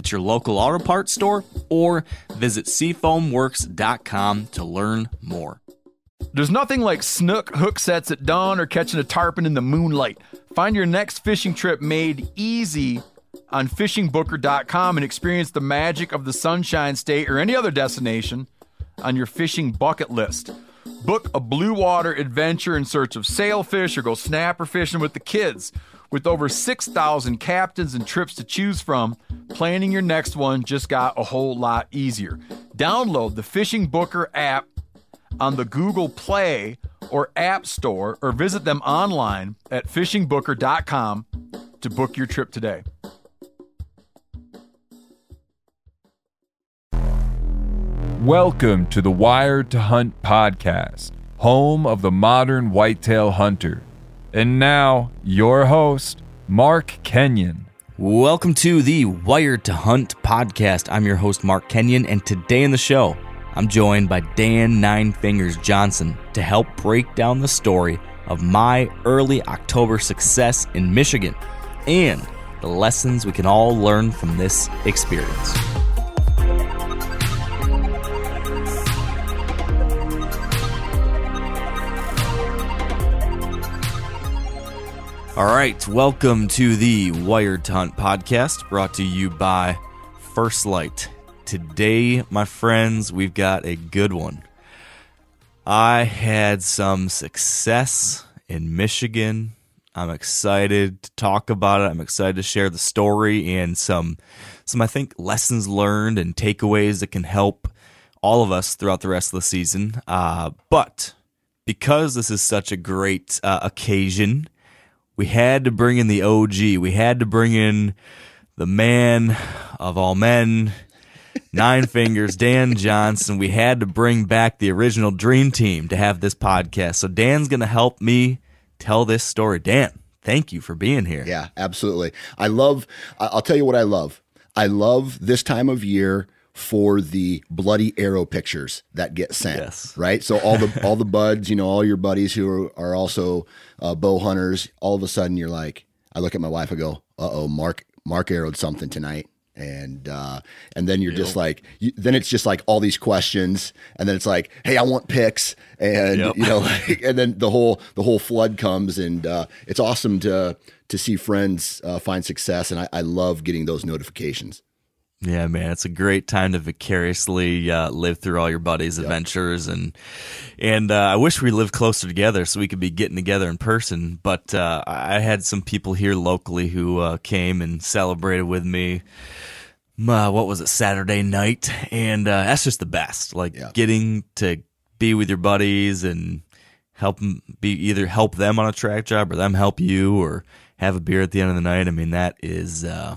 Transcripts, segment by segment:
at your local auto parts store or visit seafoamworks.com to learn more. There's nothing like snook hook sets at dawn or catching a tarpon in the moonlight. Find your next fishing trip made easy on fishingbooker.com and experience the magic of the Sunshine State or any other destination on your fishing bucket list. Book a blue water adventure in search of sailfish or go snapper fishing with the kids. With over 6,000 captains and trips to choose from, planning your next one just got a whole lot easier. Download the Fishing Booker app on the Google Play or App Store or visit them online at fishingbooker.com to book your trip today. Welcome to the Wired to Hunt podcast, home of the modern whitetail hunter. And now, your host, Mark Kenyon. Welcome to the Wired to Hunt podcast. I'm your host, Mark Kenyon, and today in the show, I'm joined by Dan Nine Fingers Johnson to help break down the story of my early October success in Michigan and the lessons we can all learn from this experience. All right, welcome to the Wired Hunt podcast brought to you by First Light. Today, my friends, we've got a good one. I had some success in Michigan. I'm excited to talk about it. I'm excited to share the story and some some I think lessons learned and takeaways that can help all of us throughout the rest of the season. Uh, but because this is such a great uh, occasion, we had to bring in the OG. We had to bring in the man of all men, Nine Fingers, Dan Johnson. We had to bring back the original Dream Team to have this podcast. So Dan's going to help me tell this story. Dan, thank you for being here. Yeah, absolutely. I love, I'll tell you what I love. I love this time of year for the bloody arrow pictures that get sent. Yes. Right. So all the, all the buds, you know, all your buddies who are, are also uh, bow hunters, all of a sudden you're like, I look at my wife, I go, uh oh, Mark, Mark arrowed something tonight. And, uh, and then you're just like, you, then it's just like all these questions. And then it's like, Hey, I want pics. And, Yep. you know, like, and then the whole, the whole flood comes and, uh, it's awesome to, to see friends, uh, find success. And I, I love getting those notifications. Yeah, man, it's a great time to vicariously uh, live through all your buddies' adventures, and and uh, I wish we lived closer together so we could be getting together in person. But uh, I had some people here locally who uh, came and celebrated with me. Uh, what was it Saturday night, and uh, that's just the best. Like Yeah. getting to be with your buddies and help 'em- be either help them on a track job or them help you or have a beer at the end of the night. I mean, that is uh,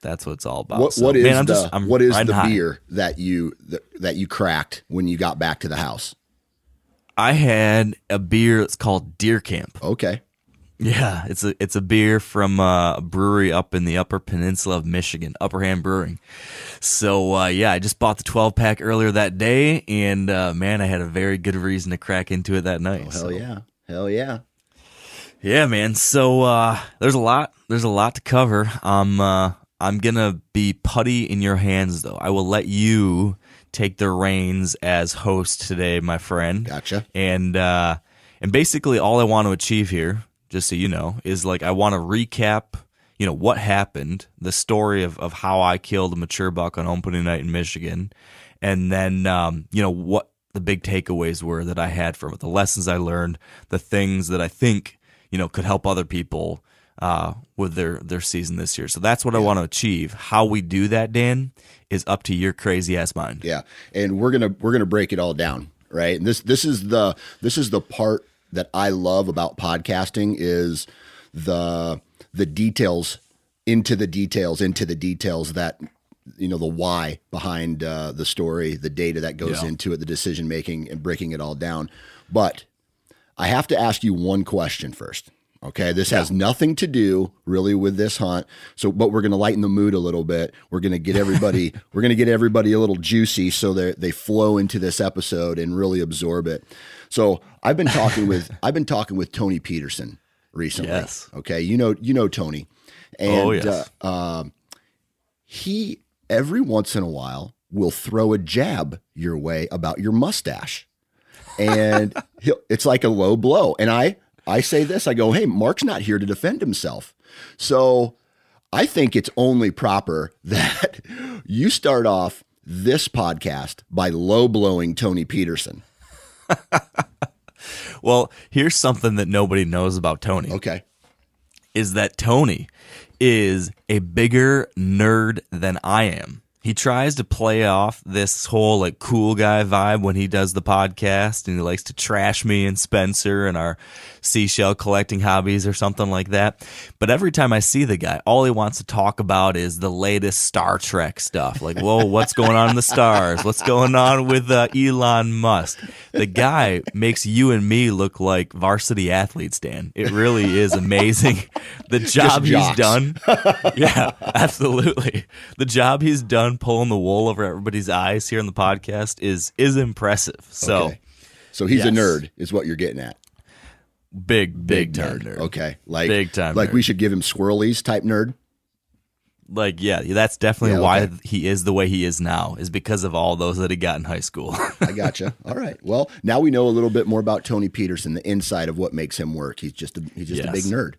that's what it's all about. What, So, what is man, I'm the, just- what is the high. beer that you, that, that you cracked when you got back to the house? I had a beer that's called Deer Camp. Okay. Yeah, it's a it's a beer from uh, a brewery up in the Upper Peninsula of Michigan, Upper Hand Brewing. So uh, yeah, I just bought the 12 pack earlier that day, and uh, man, I had a very good reason to crack into it that night. Oh, So, hell yeah. Hell yeah. Yeah, man. So uh, there's a lot. There's a lot to cover. I'm uh, I'm gonna be putty in your hands, though. I will let you take the reins as host today, my friend. Gotcha. And uh, and basically, all I want to achieve here, just so you know, is like I want to recap. You know what happened, the story of, of how I killed a mature buck on opening night in Michigan, and then um, you know what the big takeaways were that I had from it, the lessons I learned, the things that I think you know could help other people uh, with their their season this year. So that's what I want to achieve. How we do that, Dan, is up to your crazy ass mind. Yeah, and we're gonna we're gonna break it all down, right? And this this is the this is the part that I love about podcasting is the the details into the details into the details that you know the why behind uh, the story, the data that goes Yeah. into it, the decision making, and breaking it all down. But I have to ask you one question first. Okay, this has nothing to do really with this hunt. So, but we're going to lighten the mood a little bit. We're going to get everybody, we're going to get everybody a little juicy so that they flow into this episode and really absorb it. So, I've been talking with, I've been talking with Tony Peterson recently. Yes. Okay, you know, you know Tony, and Oh, yes. uh, um, he every once in a while will throw a jab your way about your mustache and he'll, it's like a low blow. And I, I say this, I go, hey, Mark's not here to defend himself. So I think it's only proper that you start off this podcast by low blowing Tony Peterson. Well, here's something that nobody knows about Tony. Okay. is that Tony is a bigger nerd than I am. He tries to play off this whole like cool guy vibe when he does the podcast and he likes to trash me and Spencer and our seashell collecting hobbies or something like that. But every time I see the guy, all he wants to talk about is the latest Star Trek stuff. Like, whoa, what's going on in the stars? What's going on with uh, Elon Musk? The guy makes you and me look like varsity athletes, Dan. It really is amazing. The job he's done. yeah, absolutely. The job he's done pulling the wool over everybody's eyes here on the podcast is is impressive. So Okay. So he's a nerd, is what you're getting at. big, big, time nerd. Okay. Like Big time Like nerd. we should give him swirlies type nerd. Like, yeah, that's definitely Yeah, why okay. he is the way he is now, is because of all those that he got in high school. I gotcha. All right. Well, now we know a little bit more about Tony Peterson, the inside of what makes him work. He's just a he's just a big nerd.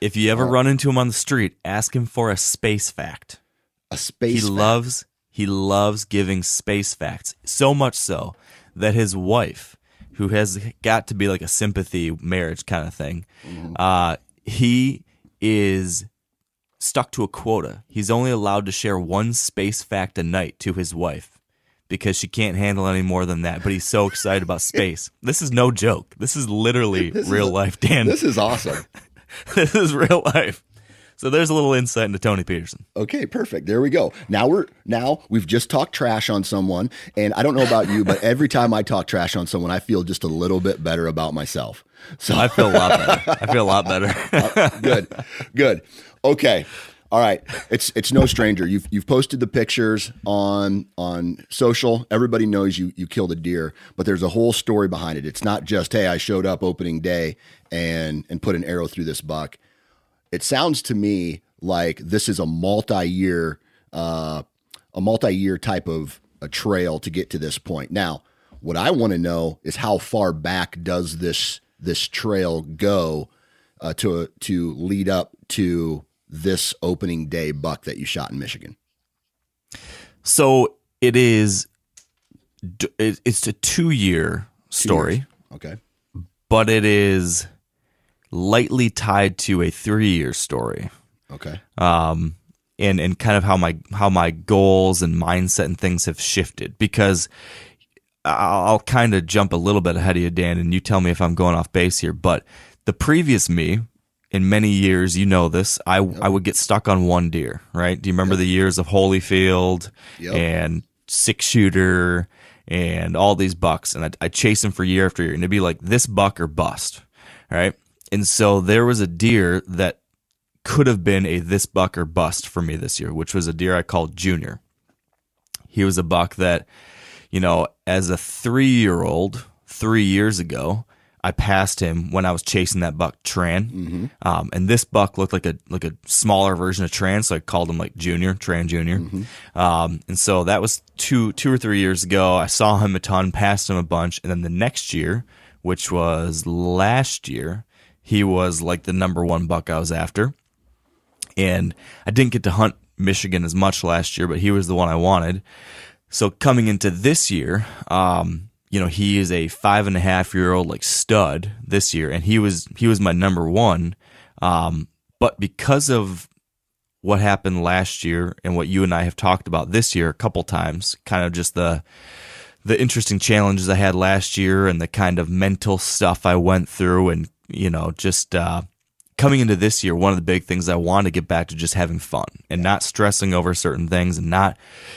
if you ever run into him on the street, ask him for a space fact. A space. he fact. loves he loves giving space facts so much so that his wife who has got to be like a sympathy marriage kind of thing uh he is stuck to a quota he's only allowed to share one space fact a night to his wife because she can't handle any more than that but he's so excited about space this is no joke this is literally real life dan This is awesome. this is real life so there's a little insight into tony peterson Okay, perfect. There we go. Now we're now we've just talked trash on someone, and I don't know about you, but every time I talk trash on someone, I feel just a little bit better about myself. So i feel a lot better i feel a lot better uh, good, good. Okay, all right. It's it's no stranger. You've you've posted the pictures on on social. Everybody knows you you killed a deer, but there's a whole story behind it. It's not just hey, I showed up opening day and and put an arrow through this buck. It sounds to me like this is a multi-year uh, a multi-year type of a trail to get to this point. Now, what I want to know is how far back does this this trail go uh, to to lead up to this opening day buck that you shot in Michigan? So it is. It's a two-year story, Okay. but it is lightly tied to a three-year story, Okay. um, and and kind of how my how my goals and mindset and things have shifted because. I'll I'll kind of jump a little bit ahead of you, Dan, and you tell me if I'm going off base here. But the previous me, in many years, you know this, I I would get stuck on one deer, right? Do you remember the years of Holyfield Yep. and six shooter and all these bucks, and I'd, I'd chase them for year after year, and it'd be like this buck or bust, right? And so there was a deer that could have been a this buck or bust for me this year, which was a deer I called Junior. He was a buck that, you know, as a three year old, three years ago, I passed him when I was chasing that buck Tran, um, and this buck looked like a like a smaller version of Tran, so I called him like Junior Tran Junior. Um, and so that was two two or three years ago. I saw him a ton, passed him a bunch, and then the next year, which was last year, he was like the number one buck I was after and I didn't get to hunt Michigan as much last year, but he was the one I wanted. So coming into this year, um, you know, he is a five and a half year old like stud this year, and he was he was my number one. Um, but because of what happened last year and what you and I have talked about this year a couple times, kind of just the the interesting challenges I had last year and the kind of mental stuff I went through, and you know, just uh, coming into this year, one of the big things I want to get back to just having fun and not stressing over certain things and not,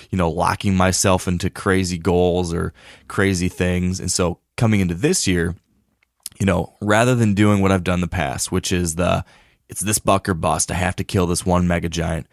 you know, locking myself into crazy goals or crazy things. And so coming into this year, you know, rather than doing what I've done in the past, which is the it's this buck or bust, I have to kill this one mega giant.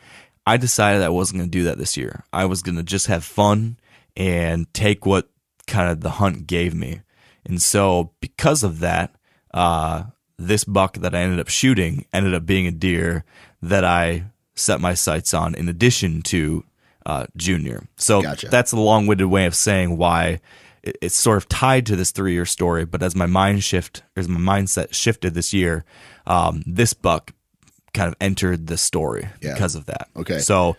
I decided I wasn't going to do that this year. I was going to just have fun and take what kind of the hunt gave me. And so because of that, uh, this buck that I ended up shooting ended up being a deer that I set my sights on in addition to uh, Junior. So Gotcha. that's a long winded way of saying why it- it's sort of tied to this three year story. But as my mind shift, as my mindset shifted this year, um, this buck kind of entered the story Yeah. because of that. Okay. So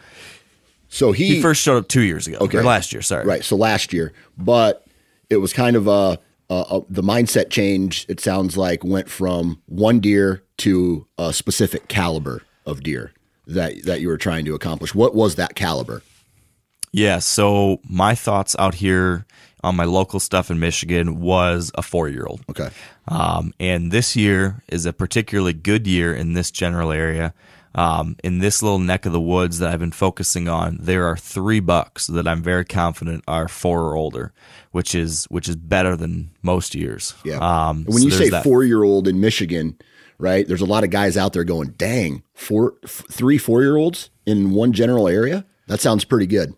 So he, he first showed up two years ago, Okay. or last year, sorry. Right. So last year, but it was kind of a, a, a the mindset change. It sounds like went from one deer to a specific caliber of deer that that you were trying to accomplish. What was that caliber? Yeah. So my thoughts out here on my local stuff in Michigan was a four year old. Okay. Um, and this year is a particularly good year in this general area. Um, in this little neck of the woods that I've been focusing on, there are three bucks that I'm very confident are four or older, which is which is better than most years. Yeah. Um, when so you say that. four year old in Michigan, right? There's a lot of guys out there going, "Dang, four, f- three four year olds in one general area." That sounds pretty good.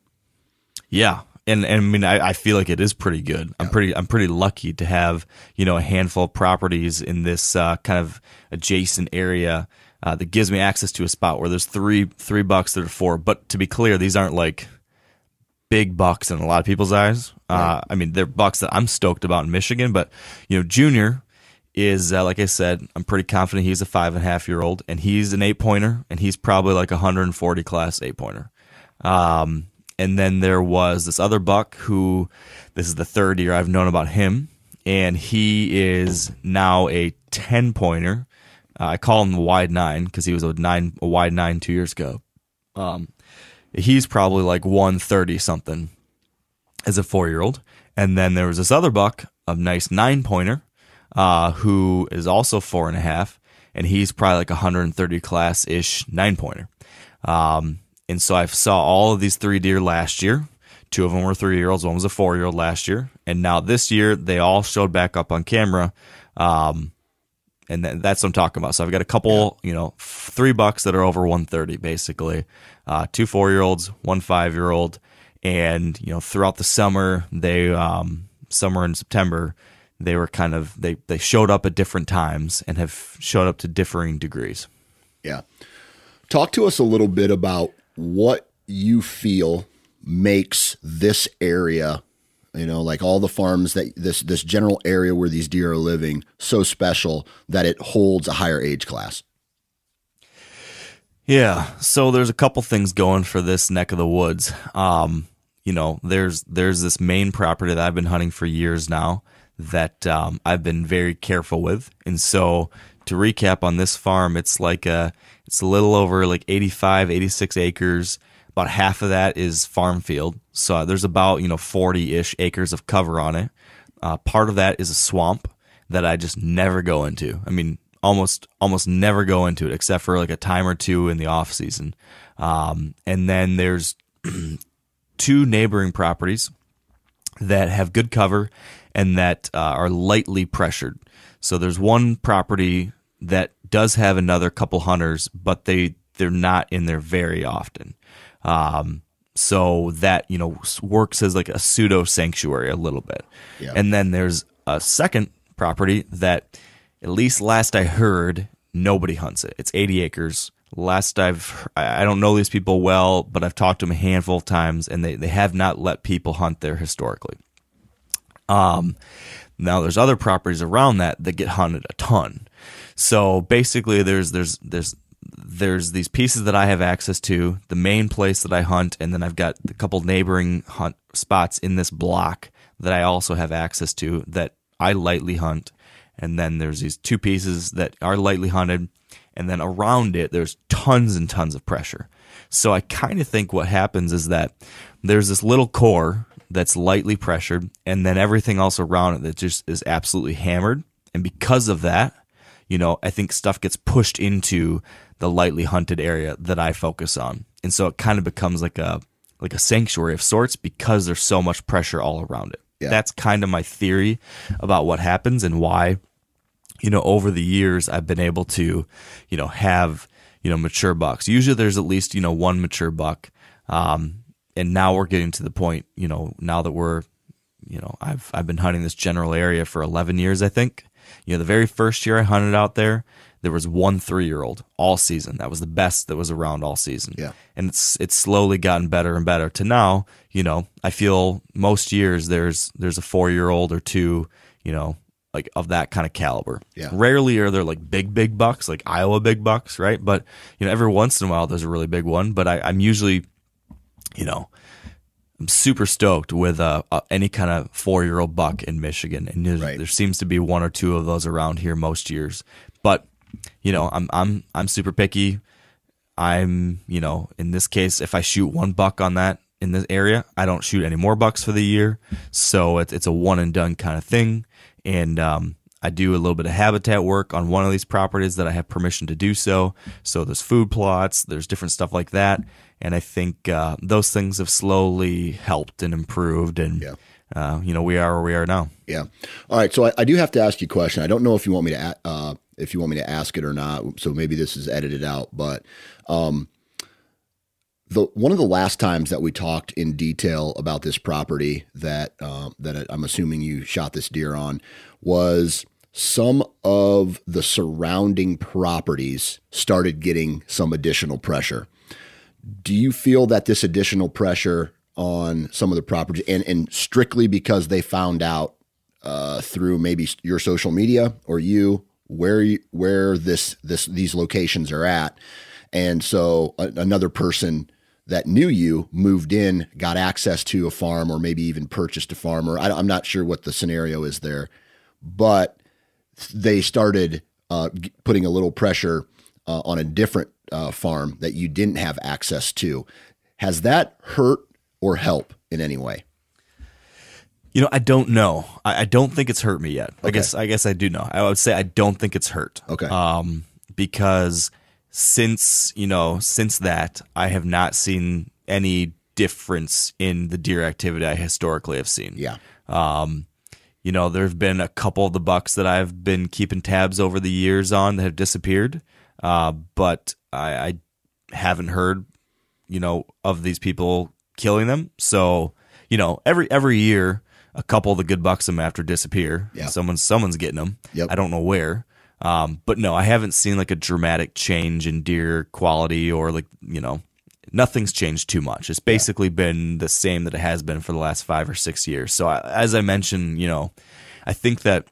Yeah. And, and I mean, I, I feel like it is pretty good. I'm pretty, I'm pretty lucky to have, you know, a handful of properties in this uh, kind of adjacent area uh, that gives me access to a spot where there's three, three bucks that are four. But to be clear, these aren't like big bucks in a lot of people's eyes. Uh, I mean, they're bucks that I'm stoked about in Michigan, but you know, Junior is uh, like I said, I'm pretty confident he's a five and a half year old, and he's an eight pointer, and he's probably like a 140 class eight pointer. Um, and then there was this other buck who, this is the third year I've known about him, and he is now a 10 pointer. Uh, I call him the wide nine because he was a nine, a wide nine two years ago. Um, he's probably like 130 something as a four year old. And then there was this other buck, a nice nine pointer, uh, who is also four and a half, and he's probably like a 130 class ish nine pointer. Um, and so I saw all of these three deer last year. Two of them were three year olds, one was a four year old last year. And now this year, they all showed back up on camera. Um, and th- that's what I'm talking about. So I've got a couple, you know, three bucks that are over 130, basically. Uh, two four year olds, one five year old, and you know, throughout the summer, they um, summer and September, they were kind of they they showed up at different times and have showed up to differing degrees. Yeah. Talk to us a little bit about what you feel makes this area, you know, like all the farms that this this general area where these deer are living so special that it holds a higher age class. Yeah, so there's a couple things going for this neck of the woods. Um, you know, there's there's this main property that I've been hunting for years now that um, I've been very careful with, and so to recap on this farm, it's like a it's a little over like 85, 86 acres. About half of that is farm field, so there's about you know 40 ish acres of cover on it. Uh, part of that is a swamp that I just never go into. I mean, almost almost never go into it except for like a time or two in the off season. Um, and then there's two neighboring properties that have good cover and that uh, are lightly pressured. So there's one property that does have another couple hunters, but they they're not in there very often. Um, so that you know works as like a pseudo sanctuary a little bit. Yeah. And then there's a second property that, at least last I heard, nobody hunts it. It's 80 acres. Last I've, I don't know these people well, but I've talked to them a handful of times, and they, they have not let people hunt there historically. Um, now there's other properties around that that get hunted a ton. So basically, there's there's there's there's these pieces that I have access to, the main place that I hunt, and then I've got a couple neighboring hunt spots in this block that I also have access to that I lightly hunt. And then there's these two pieces that are lightly hunted. And then around it, there's tons and tons of pressure. So I kind of think what happens is that there's this little core that's lightly pressured, and then everything else around it that just is absolutely hammered. And because of that, you know, I think stuff gets pushed into the lightly hunted area that I focus on. And so it kind of becomes like a like a sanctuary of sorts because there's so much pressure all around it. Yeah. That's kind of my theory about what happens and why you know over the years I've been able to, you know, have, you know, mature bucks. Usually there's at least, you know, one mature buck. Um and now we're getting to the point, you know, now that we're you know, I've I've been hunting this general area for 11 years, I think. You know, the very first year I hunted out there, there was one three year old all season. That was the best that was around all season. Yeah. And it's it's slowly gotten better and better to now, you know, I feel most years there's there's a four year old or two, you know, like of that kind of caliber. Yeah. Rarely are there like big, big bucks, like Iowa big bucks, right? But, you know, every once in a while there's a really big one. But I, I'm usually, you know, I'm super stoked with uh, uh, any kind of four year old buck in Michigan, and Right. there seems to be one or two of those around here most years. But you know, I'm I'm I'm super picky. I'm you know in this case, if I shoot one buck on that in this area, I don't shoot any more bucks for the year. So it's it's a one and done kind of thing, and um, I do a little bit of habitat work on one of these properties that I have permission to do so. So there's food plots, there's different stuff like that, and I think uh, those things have slowly helped and improved, and Yeah. Uh, you know we are where we are now. Yeah. All right. So I, I do have to ask you a question. I don't know if you want me to uh, if you want me to ask it or not. So maybe this is edited out. But um, the one of the last times that we talked in detail about this property that uh, that I'm assuming you shot this deer on was some of the surrounding properties started getting some additional pressure. Do you feel that this additional pressure on some of the properties, and, and strictly because they found out uh, through maybe your social media or you where you, where this this these locations are at, and so a, another person that knew you moved in, got access to a farm, or maybe even purchased a farm, or I, I'm not sure what the scenario is there, but they started uh, putting a little pressure uh, on a different uh, farm that you didn't have access to. Has that hurt or help in any way? You know, I don't know. I, I don't think it's hurt me yet. I guess I guess I do know. I would say I don't think it's hurt. Okay. Um, because since you know since that, I have not seen any difference in the deer activity I historically have seen. Yeah. Um, you know, there have been a couple of the bucks that I've been keeping tabs over the years on that have disappeared, uh, but I, I haven't heard, you know, of these people killing them. So, you know, every every year, a couple of the good bucks I'm after disappear. Yeah. Someone's someone's getting them. Yep. I don't know where. Um, but no, I haven't seen like a dramatic change in deer quality or like you know, nothing's changed too much. It's basically been the same that it has been for the last five or six years. So I, as I mentioned, you know, I think that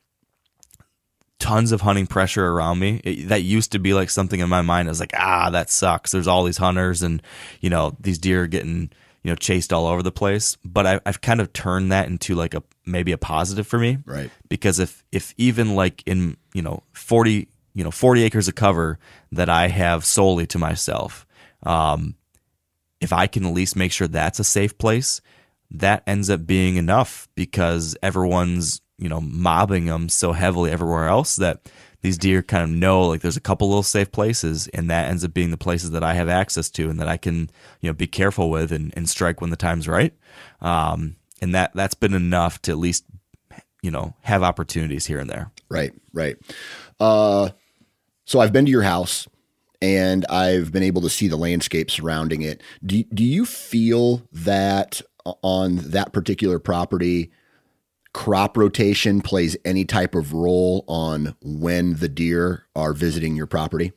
tons of hunting pressure around me. It, that used to be like something in my mind. I was like, ah, that sucks. There's all these hunters and, you know, these deer are getting, you know, chased all over the place. But I, I've kind of turned that into like a, maybe a positive for me. Right. Because if, if even like in, you know, 40, you know, 40 acres of cover that I have solely to myself, um, if I can at least make sure that's a safe place, that ends up being enough because everyone's, you know, mobbing them so heavily everywhere else that these deer kind of know like there's a couple little safe places and that ends up being the places that I have access to and that I can, you know, be careful with and, and strike when the time's right. Um, and that, that's been enough to at least, you know, have opportunities here and there. Right, right. Uh, so I've been to your house and I've been able to see the landscape surrounding it. Do, do you feel that on that particular property, crop rotation plays any type of role on when the deer are visiting your property?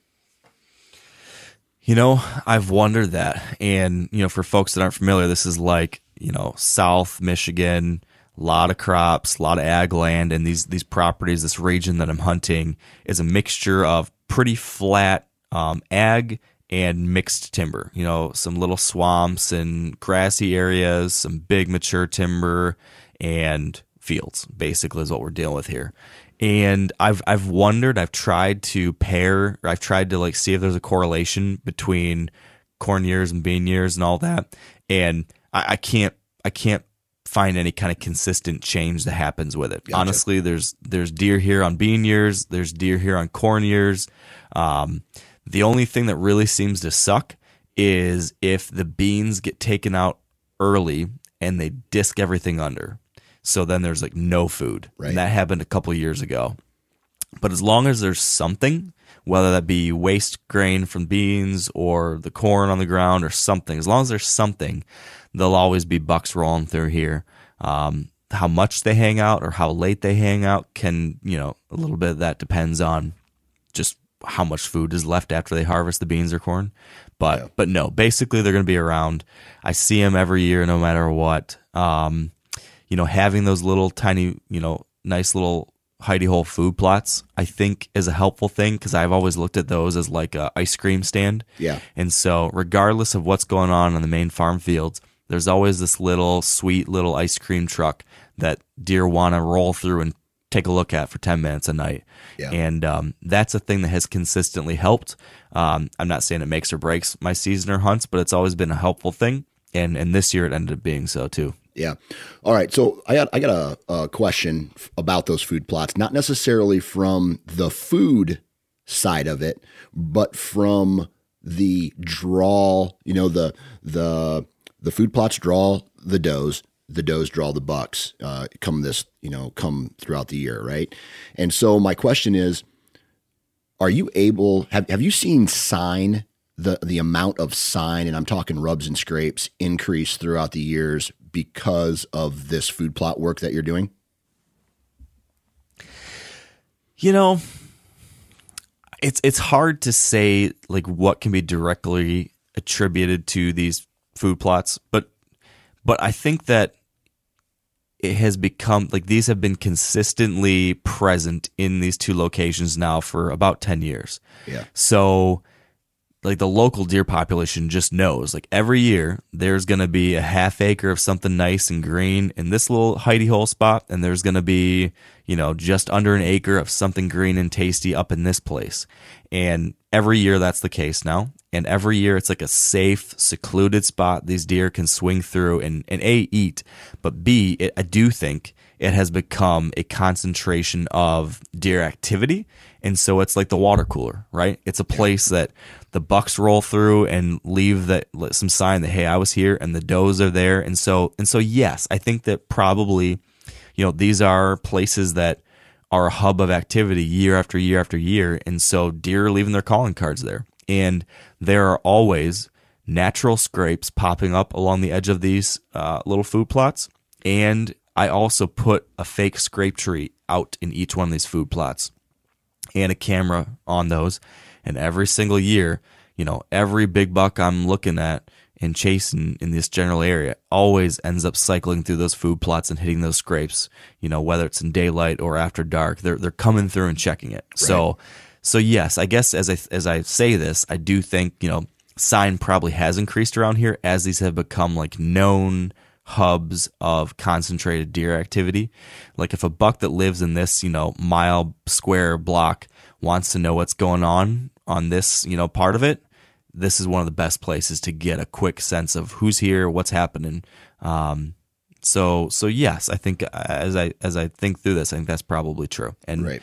You know, I've wondered that. And, you know, for folks that aren't familiar, this is like, you know, South Michigan, a lot of crops, a lot of ag land, and these these properties, this region that I'm hunting is a mixture of pretty flat um, ag and mixed timber. You know, some little swamps and grassy areas, some big mature timber, and fields. Basically, is what we're dealing with here. And I've I've wondered. I've tried to pair. I've tried to like see if there's a correlation between corn years and bean years and all that. And I, I can't I can't find any kind of consistent change that happens with it. Honestly, there's there's deer here on bean years, there's deer here on corn years. Um, the only thing that really seems to suck is if the beans get taken out early and they disc everything under. So then there's like no food. Right. And that happened a couple years ago. But as long as there's something, whether that be waste grain from beans or the corn on the ground or something, as long as there's something, there'll always be bucks rolling through here. Um, how much they hang out or how late they hang out can, you know, a little bit of that depends on just how much food is left after they harvest the beans or corn. But but no, basically they're going to be around. I see them every year, no matter what. Um, you know, having those little tiny, you know, nice little hidey hole food plots, I think is a helpful thing because I've always looked at those as like a ice cream stand. Yeah. And so, regardless of what's going on on the main farm fields, there's always this little sweet little ice cream truck that deer want to roll through and take a look at for 10 minutes a night. Yeah. And um, that's a thing that has consistently helped. Um, I'm not saying it makes or breaks my season or hunts, but it's always been a helpful thing. And, and this year it ended up being so too. Yeah. All right. So I got I got a, a question about those food plots, not necessarily from the food side of it, but from the draw. You know the the the food plots draw the does. The does draw the bucks. Uh, come this you know come throughout the year, right? And so my question is, are you able have, have you seen sign the the amount of sign and i'm talking rubs and scrapes increase throughout the years because of this food plot work that you're doing You know, it's it's hard to say like what can be directly attributed to these food plots, but but I think that it has become like these have been consistently present in these two locations now for about 10 years. Yeah. So like the local deer population just knows like every year there's going to be a half acre of something nice and green in this little hidey hole spot and there's going to be you know just under an acre of something green and tasty up in this place. And every year that's the case now and every year it's like a safe secluded spot these deer can swing through and, and a eat but b it, i do think it has become a concentration of deer activity and so it's like the water cooler right? It's a place that the bucks roll through and leave that some sign that hey i was here and the does are there. And so and so yes i think that probably you know these are places that are a hub of activity year after year after year. And so deer are leaving their calling cards there. And there are always natural scrapes popping up along the edge of these uh, little food plots. And i also put a fake scrape tree out in each one of these food plots and a camera on those. And every single year, you know, every big buck I'm looking at and chasing in this general area always ends up cycling through those food plots and hitting those scrapes. You know, whether it's in daylight or after dark, they're they're coming through and checking it. So, so yes, I guess as I as I say this, I do think you know sign probably has increased around here as these have become like known hubs of concentrated deer activity. Like if a buck that lives in this, you know, mile square block wants to know what's going on on this, you know, part of it, this is one of the best places to get a quick sense of who's here, what's happening. Um, so, so yes, I think as I as I think through this, I think that's probably true. And Right.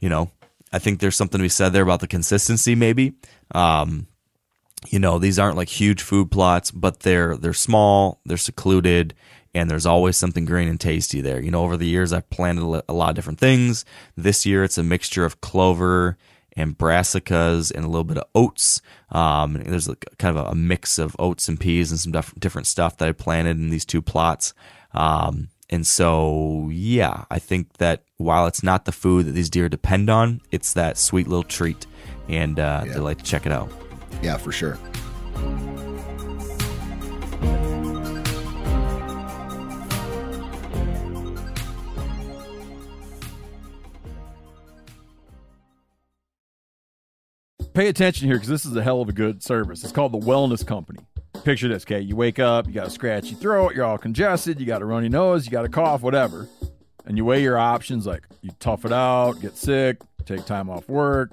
you know, I think there's something to be said there about the consistency, maybe. Um, you know these aren't like huge food plots but they're they're small they're secluded and there's always something green and tasty there. You know over the years i've planted a lot of different things. This year it's a mixture of clover and brassicas and a little bit of oats. Um, there's like kind of a, mix of oats and peas and some diff- different stuff that i planted in these two plots. Um, and so yeah i think that while it's not the food that these deer depend on it's that sweet little treat. And uh, they like to check it out yeah for sure Pay attention here because this is a hell of a good service. It's called the Wellness Company. Picture this, okay? You wake up, you got a scratchy throat, you're all congested, you got a runny nose, you got a cough, whatever. And you weigh your options like you tough it out, get sick, take time off work,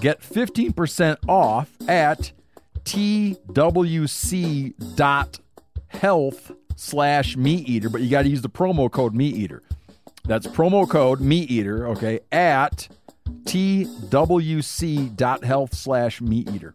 Get 15% off at twc.health slash meat eater, but you got to use the promo code meat eater. That's promo code meat eater, okay, at twc.health slash meat eater.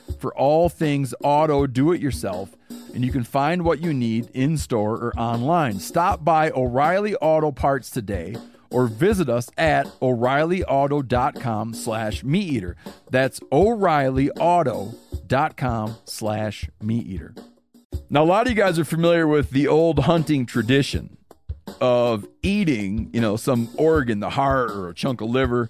for all things auto do it yourself, and you can find what you need in store or online. Stop by O'Reilly Auto Parts today or visit us at o'reillyauto.com slash meat eater. That's o'reillyauto.com slash meat eater. Now, a lot of you guys are familiar with the old hunting tradition of eating, you know, some organ, the heart or a chunk of liver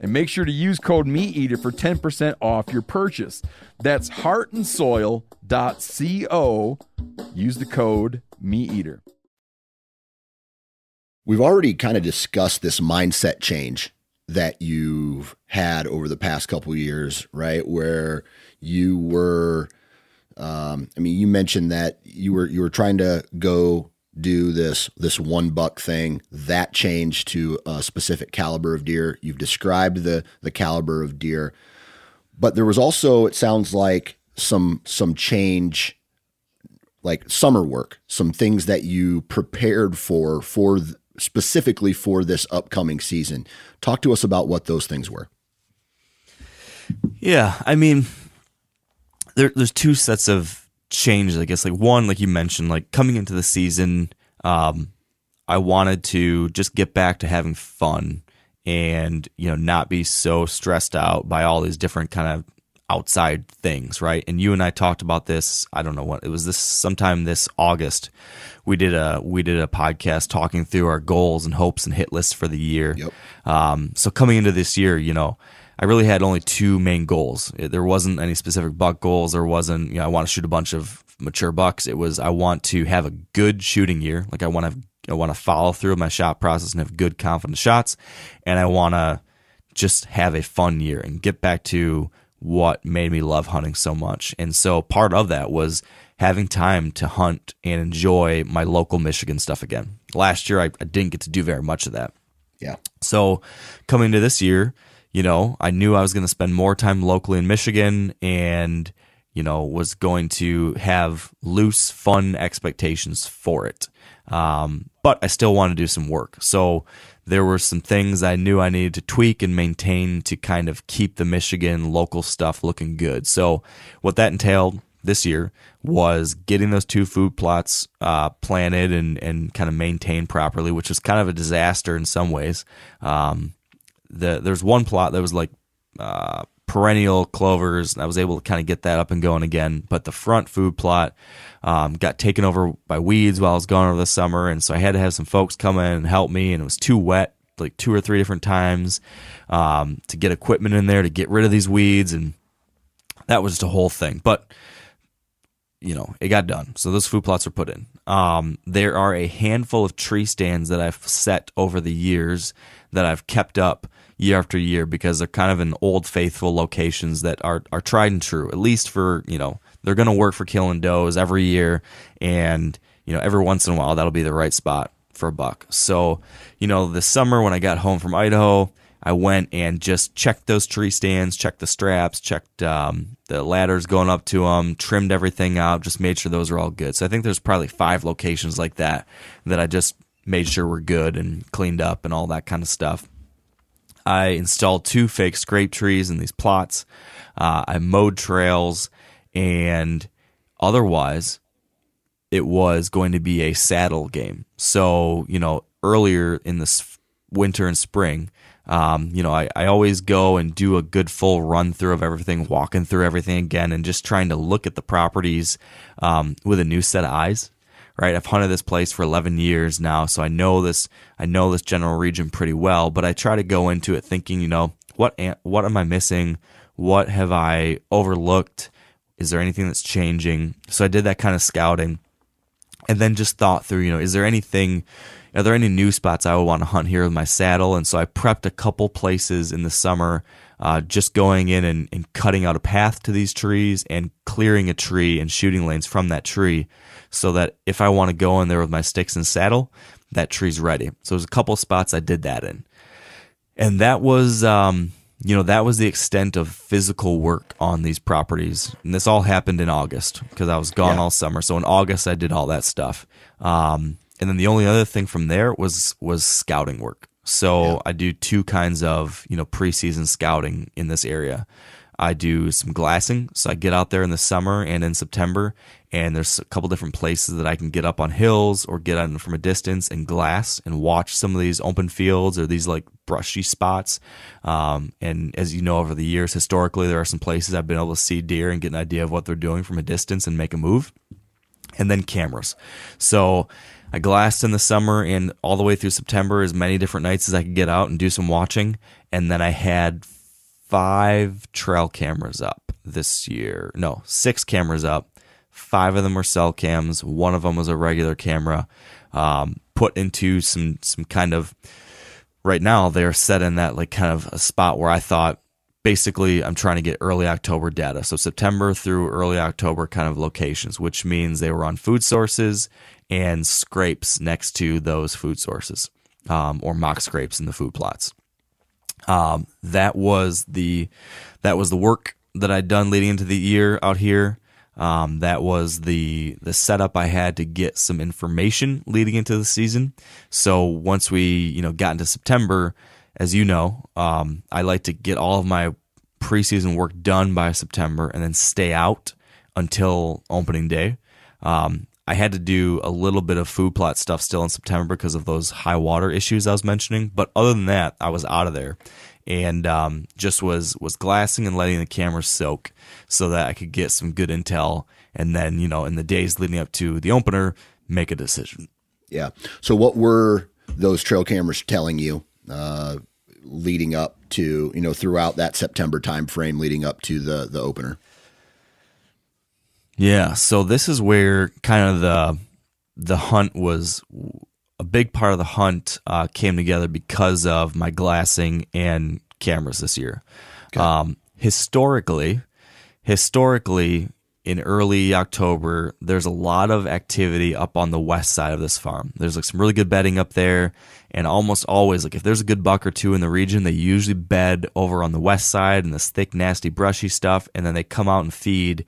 and make sure to use code MeatEater for 10% off your purchase. That's heartandsoil.co. Use the code MeatEater. We've already kind of discussed this mindset change that you've had over the past couple years, right? Where you were, um, I mean, you mentioned that you were you were trying to go do this this one buck thing. That changed to a specific caliber of deer. You've described the the caliber of deer, but there was also, it sounds like some some change like summer work, some things that you prepared for for th- specifically for this upcoming season. Talk to us about what those things were. Yeah, I mean, there, there's two sets of changes. I guess like one, like you mentioned, like coming into the season, um, I wanted to just get back to having fun and you know not be so stressed out by all these different kind of outside things, right? And you and I talked about this. I don't know what it was. This sometime this August. We did a we did a podcast talking through our goals and hopes and hit lists for the year. Yep. Um, so coming into this year, you know, I really had only two main goals. It- There wasn't any specific buck goals. There wasn't, you know, I want to shoot a bunch of mature bucks. It was I want to have a good shooting year. Like I want to I want to follow through with my shot process and have good confident shots, and I want to just have a fun year and get back to what made me love hunting so much. And so part of that was having time to hunt and enjoy my local Michigan stuff again. Last year, I, I didn't get to do very much of that. Yeah. So coming to this year, you know, I knew I was going to spend more time locally in Michigan and, you know, was going to have loose, fun expectations for it. Um, but I still want to do some work. So there were some things I knew I needed to tweak and maintain to kind of keep the Michigan local stuff looking good. So what that entailed this year was getting those two food plots uh, planted and, and kind of maintained properly, which was kind of a disaster in some ways. Um, the there's one plot that was like uh, perennial clovers, and I was able to kind of get that up and going again. But the front food plot um, got taken over by weeds while I was gone over the summer, and so I had to have some folks come in and help me, and it was too wet. Like two or three different times um, to get equipment in there to get rid of these weeds, and that was just a whole thing. But you know, it got done. So those food plots are put in. Um, there are a handful of tree stands that I've set over the years that I've kept up year after year because they're kind of in old faithful locations that are, are tried and true, at least for, you know, they're going to work for killing does every year. And, you know, every once in a while, that'll be the right spot for a buck. So, you know, this summer when I got home from Idaho, I went and just checked those tree stands, checked the straps, checked um, the ladders going up to them, trimmed everything out, just made sure those are all good. So I think there's probably five locations like that that I just made sure were good and cleaned up and all that kind of stuff. I installed two fake scrape trees in these plots. Uh, I mowed trails, and otherwise, it was going to be a saddle game. So, you know, earlier in this winter and spring, um, you know, I, I always go and do a good full run through of everything, walking through everything again, and just trying to look at the properties um, with a new set of eyes. Right, I've hunted this place for 11 years now, so I know this. I know this general region pretty well. But I try to go into it thinking, you know, what what am I missing? What have I overlooked? Is there anything that's changing? So I did that kind of scouting, and then just thought through, you know, is there anything are there any new spots I would want to hunt here with my saddle? And so I prepped a couple places in the summer, uh, just going in and, and cutting out a path to these trees and clearing a tree and shooting lanes from that tree so that if I want to go in there with my sticks and saddle, that tree's ready. So there's a couple spots I did that in. And that was, um, you know, that was the extent of physical work on these properties. And this all happened in August because I was gone Yeah. all summer. So in August, I did all that stuff. Um, and then the only other thing from there was was scouting work. So I do two kinds of you know preseason scouting in this area. I do some glassing, so I get out there in the summer and in September, and there's a couple different places that I can get up on hills or get on from a distance and glass and watch some of these open fields or these like brushy spots. Um, and as you know, over the years, historically, there are some places I've been able to see deer and get an idea of what they're doing from a distance and make a move and then cameras. So I glassed in the summer and all the way through September, as many different nights as I could get out and do some watching. And then I had five trail cameras up this year. No, six cameras up. Five of them were cell cams. One of them was a regular camera. Um, put into some some kind of right now they're set in that like kind of a spot where I thought basically I'm trying to get early October data. So September through early October kind of locations, which means they were on food sources and scrapes next to those food sources, um, or mock scrapes in the food plots. Um, that was the that was the work that I'd done leading into the year out here. Um, that was the the setup I had to get some information leading into the season. So once we you know got into September, as you know, um, I like to get all of my preseason work done by September and then stay out until opening day. Um, I had to do a little bit of food plot stuff still in September because of those high water issues I was mentioning. But other than that, I was out of there and um, just was was glassing and letting the camera soak so that I could get some good intel. And then you know, in the days leading up to the opener, make a decision. Yeah. So what were those trail cameras telling you uh, leading up to you know throughout that September time frame leading up to the the opener? Yeah, so this is where kind of the the hunt was a big part of the hunt uh, came together because of my glassing and cameras this year. Um, historically, historically, in early October, there's a lot of activity up on the west side of this farm. There's like some really good bedding up there, and almost always, like if there's a good buck or two in the region, they usually bed over on the west side in this thick, nasty, brushy stuff, and then they come out and feed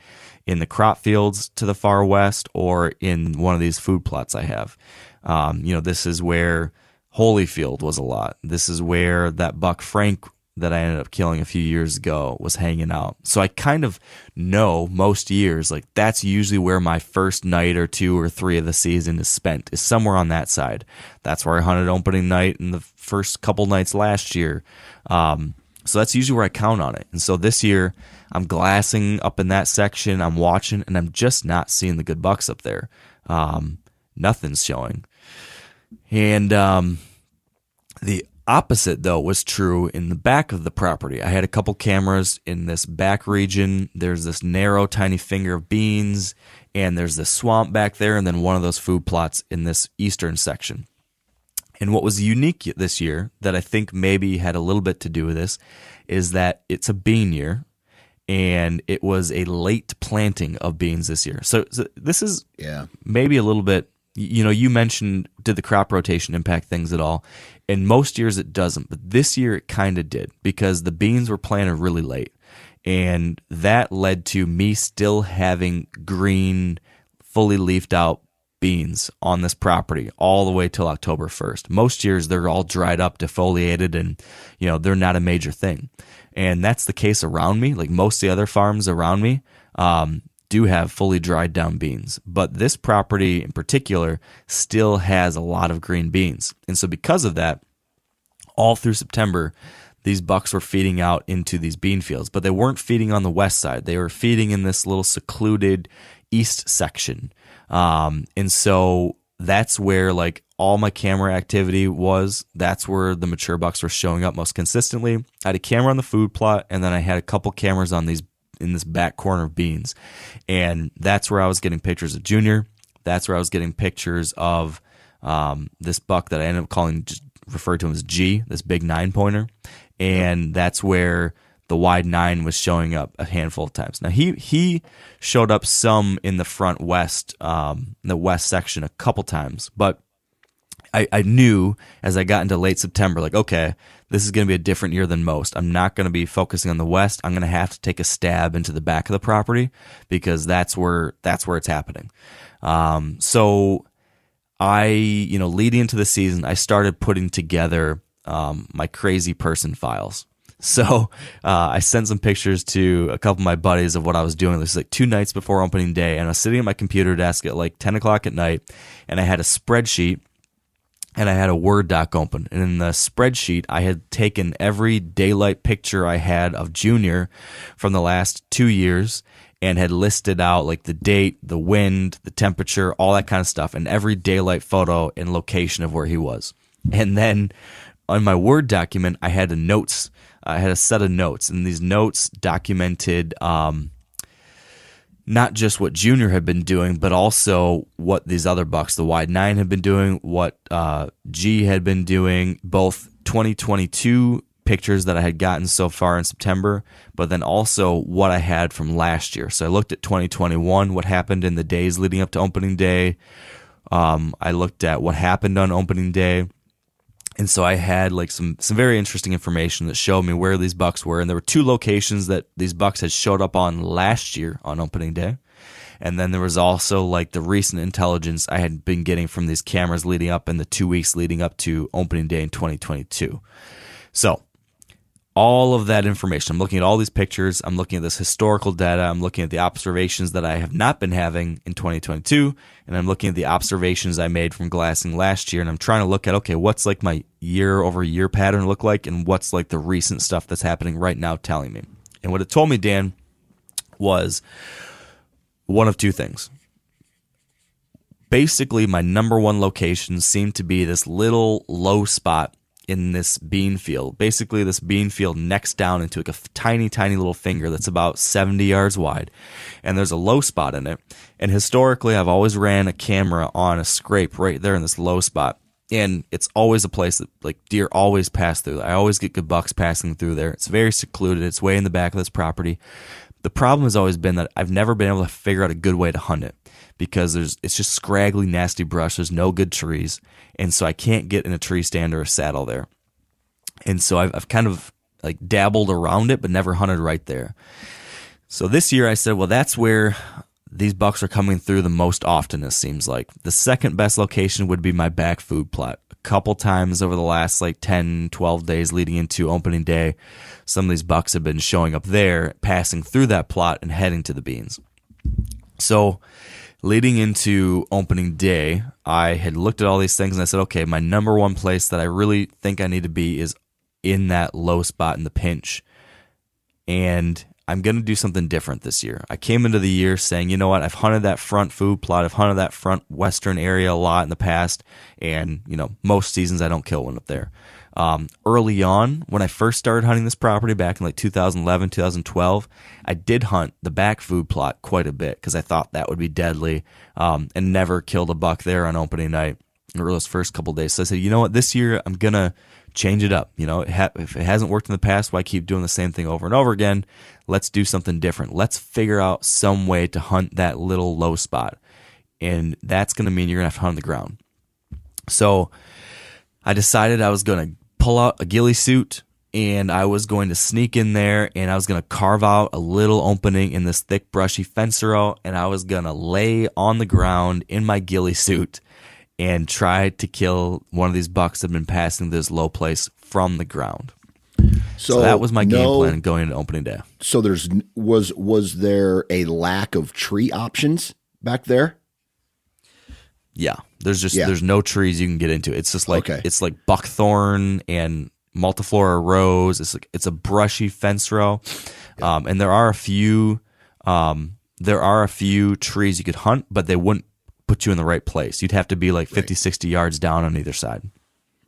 in the crop fields to the far west or in one of these food plots I have. Um, you know, this is where Holyfield was a lot. This is where that buck Frank that I ended up killing a few years ago was hanging out. So I kind of know most years, like that's usually where my first night or two or three of the season is spent, is somewhere on that side. That's where I hunted opening night and the first couple nights last year. Um, so that's usually where I count on it. And so this year, I'm glassing up in that section. I'm watching, and I'm just not seeing the good bucks up there. Um, nothing's showing. And um, the opposite, though, was true in the back of the property. I had a couple cameras in this back region. There's this narrow, tiny finger of beans, and there's this swamp back there, and then one of those food plots in this eastern section. And what was unique this year that I think maybe had a little bit to do with this is that it's a bean year and it was a late planting of beans this year. So, so this is Yeah. maybe a little bit you know you mentioned did the crop rotation impact things at all and most years it doesn't but this year it kind of did because the beans were planted really late and that led to me still having green fully leafed out beans on this property all the way till October 1st. Most years they're all dried up, defoliated, and you know they're not a major thing. And that's the case around me. Like most of the other farms around me um, do have fully dried down beans, but this property in particular still has a lot of green beans. And so because of that, all through September, these bucks were feeding out into these bean fields, but they weren't feeding on the west side. They were feeding in this little secluded east section. Um, and so that's where like all my camera activity was. That's where the mature bucks were showing up most consistently. I had a camera on the food plot, and then I had a couple cameras on these in this back corner of beans, and that's where I was getting pictures of Junior. That's where I was getting pictures of um, this buck that I ended up calling referred to him as G, this big nine pointer, and that's where the wide nine was showing up a handful of times. Now he he showed up some in the front west, um, the west section a couple times, but I, I knew as I got into late September, like, okay, this is going to be a different year than most. I'm not going to be focusing on the west. I'm going to have to take a stab into the back of the property because that's where that's where it's happening. Um, so I, you know, leading into the season, I started putting together um, my crazy person files. So uh, I sent some pictures to a couple of my buddies of what I was doing. This was like two nights before opening day, and I was sitting at my computer desk at like 10 o'clock at night, and I had a spreadsheet and I had a Word doc open. And in the spreadsheet, I had taken every daylight picture I had of Junior from the last two years and had listed out like the date, the wind, the temperature, all that kind of stuff, and every daylight photo and location of where he was. And then on my Word document, I had a notes. I had a set of notes, and these notes documented um, not just what Junior had been doing, but also what these other bucks, the wide nine, had been doing, what uh, G had been doing, both 2022 pictures that I had gotten so far in September, but then also what I had from last year. So I looked at 2021, what happened in the days leading up to opening day. Um, I looked at what happened on opening day. And so I had like some some very interesting information that showed me where these bucks were, and there were two locations that these bucks had showed up on last year on opening day, and then there was also like the recent intelligence I had been getting from these cameras leading up in the two weeks leading up to opening day in 2022. So all of that information. I'm looking at all these pictures. I'm looking at this historical data. I'm looking at the observations that I have not been having in 2022. And I'm looking at the observations I made from glassing last year. And I'm trying to look at, okay, what's like my year over year pattern look like? And what's like the recent stuff that's happening right now telling me? And what it told me, Dan, was one of two things. Basically, my number one location seemed to be this little low spot in this bean field. Basically, this bean field necks down into like a tiny, tiny little finger that's about 70 yards wide. And there's a low spot in it. And historically, I've always ran a camera on a scrape right there in this low spot. and it's always a place that like deer always pass through. I always get good bucks passing through there. It's very secluded. It's way in the back of this property. The problem has always been that I've never been able to figure out a good way to hunt it because there's it's just scraggly, nasty brush. There's no good trees, and so I can't get in a tree stand or a saddle there. And so I've, I've kind of like dabbled around it, but never hunted right there. So this year I said, well, that's where these bucks are coming through the most often, it seems like. The second best location would be my back food plot. A couple times over the last like 10, 12 days leading into opening day, some of these bucks have been showing up there, passing through that plot and heading to the beans. So leading into opening day, I had looked at all these things and I said, okay, my number one place that I really think I need to be is in that low spot in the pinch. And I'm going to do something different this year. I came into the year saying, you know what, I've hunted that front food plot, I've hunted that front western area a lot in the past, and, you know, most seasons I don't kill one up there. Um, early on, when I first started hunting this property back in like 2011, 2012, I did hunt the back food plot quite a bit because I thought that would be deadly um, and never killed a buck there on opening night or those first couple days. So I said, you know what, this year I'm going to change it up. You know, it ha- if it hasn't worked in the past, why keep doing the same thing over and over again? Let's do something different. Let's figure out some way to hunt that little low spot. And that's going to mean you're going to have to hunt the ground. So I decided I was going to pull out a ghillie suit and I was going to sneak in there and I was going to carve out a little opening in this thick, brushy fence row and I was going to lay on the ground in my ghillie suit and try to kill one of these bucks that had been passing this low place from the ground. So, that was my game no- plan going into opening day. So there's was was there a lack of tree options back there? Yeah, there's just Yeah. there's no trees you can get into. It's just like Okay. it's like buckthorn and multiflora rose. It's like it's a brushy fence row, um, and there are a few um, there are a few trees you could hunt, but they wouldn't put you in the right place. You'd have to be like 50, 60 yards down on either side.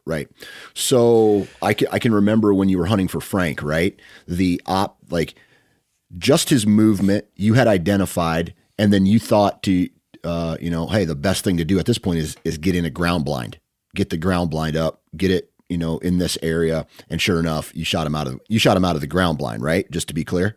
Right. So I can, I can remember when you were hunting for Frank, right? The op, like just his movement you had identified, and then you thought to, uh, you know, hey, the best thing to do at this point is is get in a ground blind, get the ground blind up, get it, you know, in this area, and sure enough, you shot him out of you shot him out of the ground blind, right? Just to be clear,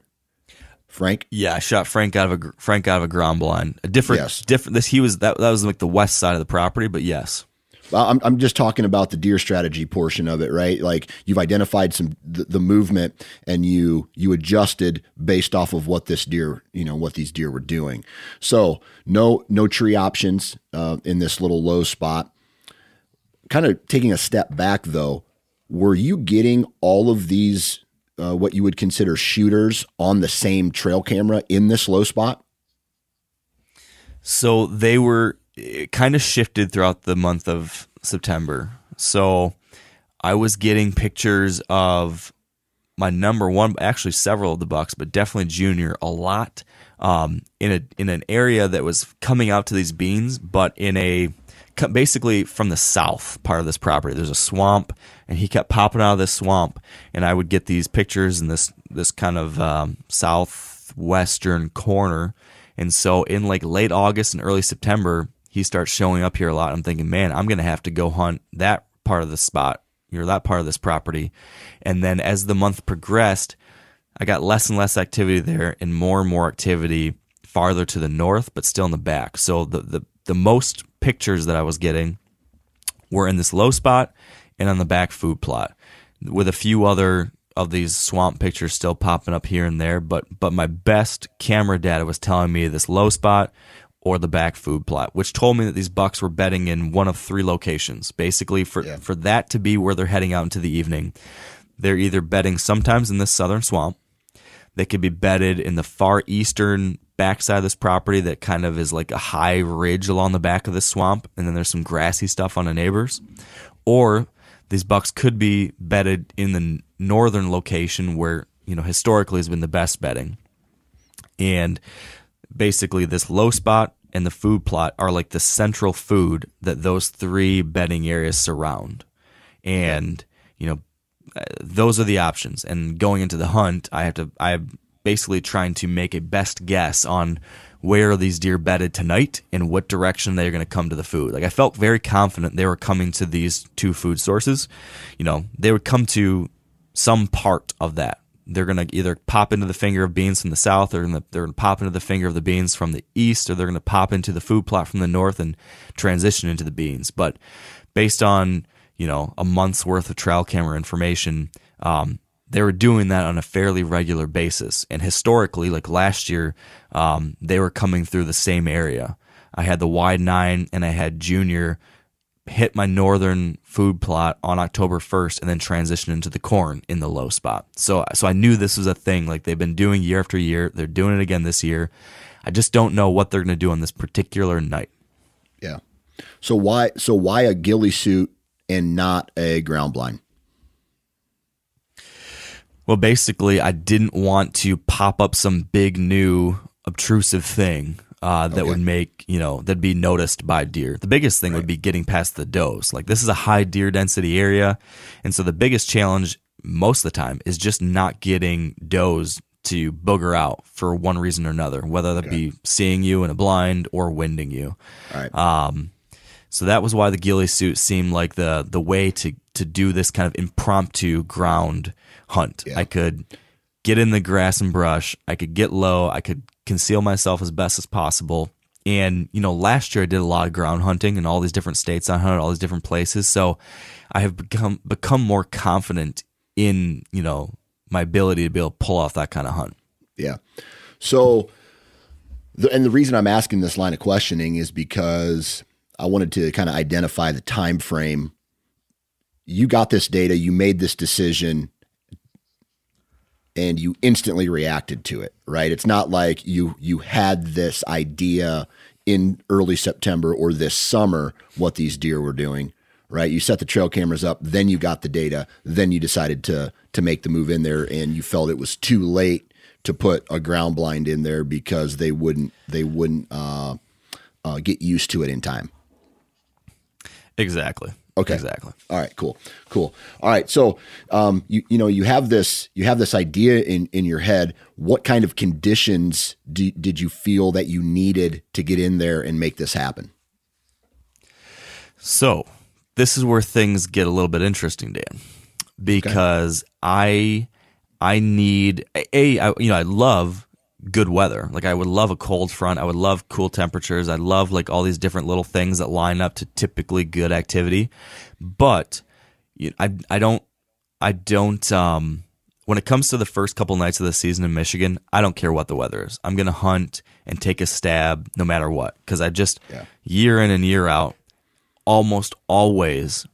Frank. Yeah, I shot Frank out of a Frank out of a ground blind. A different, Yes. different. This he was that that was like the west side of the property, but yes, I'm, I'm just talking about the deer strategy portion of it, right? Like you've identified some the, the movement and you you adjusted based off of what this deer, you know, what these deer were doing. So no no tree options uh, in this little low spot. Kind of taking a step back though, were you getting all of these uh, what you would consider shooters on the same trail camera in this low spot? So they were it kind of shifted throughout the month of September. So I was getting pictures of my number one, actually several of the bucks, but definitely Junior a lot um, in a in an area that was coming out to these beans, but in a basically from the south part of this property. There's a swamp, and he kept popping out of this swamp, and I would get these pictures in this this kind of um, southwestern corner. And so in like late August and early September, he starts showing up here a lot. I'm thinking, man, I'm gonna have to go hunt that part of the spot, or that part of this property. And then as the month progressed, I got less and less activity there and more and more activity farther to the north, but still in the back. So the the, the most pictures that I was getting were in this low spot and on the back food plot, with a few other of these swamp pictures still popping up here and there. But but my best camera data was telling me this low spot or the back food plot, which told me that these bucks were bedding in one of three locations. Basically, for for that to be where they're heading out into the evening, they're either bedding sometimes in this southern swamp. They could be bedded in the far eastern backside of this property that kind of is like a high ridge along the back of this swamp, and then there's some grassy stuff on the neighbors. Or these bucks could be bedded in the northern location where, you know, historically has been the best bedding. And basically this low spot and the food plot are like the central food that those three bedding areas surround. And, you know, uh, those are the options. And going into the hunt, I have to, I'm basically trying to make a best guess on where are these deer bedded tonight and what direction they're going to come to the food. Like I felt very confident they were coming to these two food sources. You know, they would come to some part of that. They're going to either pop into the finger of beans from the south, or they're going to pop into the finger of the beans from the east, or they're going to pop into the food plot from the north and transition into the beans. But based on you know a month's worth of trail camera information, um, they were doing that on a fairly regular basis. And historically, like last year, um, they were coming through the same area. I had the wide nine and I had junior hit my northern food plot on October 1st and then transition into the corn in the low spot. So so I knew this was a thing like they've been doing year after year. They're doing it again this year. I just don't know what they're going to do on this particular night. Yeah. So why so why a ghillie suit and not a ground blind? Well, basically, I didn't want to pop up some big new obtrusive thing uh, that Okay. would make you know that'd be noticed by deer. The biggest thing would be getting past the does. Like this is a high deer density area, and so the biggest challenge most of the time is just not getting does to booger out for one reason or another, whether that be seeing you in a blind or winding you. Right. Um, so that was why the ghillie suit seemed like the the way to to do this kind of impromptu ground hunt. Yeah. I could get in the grass and brush. I could get low. I could conceal myself as best as possible. And you know, last year I did a lot of ground hunting in all these different states. I hunted all these different places, so I have become become more confident in you know my ability to be able to pull off that kind of hunt. Yeah. So, the, and the reason I'm asking this line of questioning is because I wanted to kind of identify the time frame. You got this data, you made this decision, and you instantly reacted to it, right? It's not like you you had this idea in early September or this summer what these deer were doing, right? You set the trail cameras up, then you got the data, then you decided to to make the move in there and you felt it was too late to put a ground blind in there because they wouldn't they wouldn't uh, uh, get used to it in time. Exactly. Okay. Exactly. All right, cool, cool. All right, so um, you you know you have this you have this idea in in your head. What kind of conditions do, did you feel that you needed to get in there and make this happen? So this is where things get a little bit interesting, Dan, because I I need a I, you know I love good weather. Like I would love a cold front. I would love cool temperatures. I love like all these different little things that line up to typically good activity. But I I don't I don't um when it comes to the first couple nights of the season in Michigan, I don't care what the weather is. I'm going to hunt and take a stab no matter what cuz I just Yeah. year in and year out almost always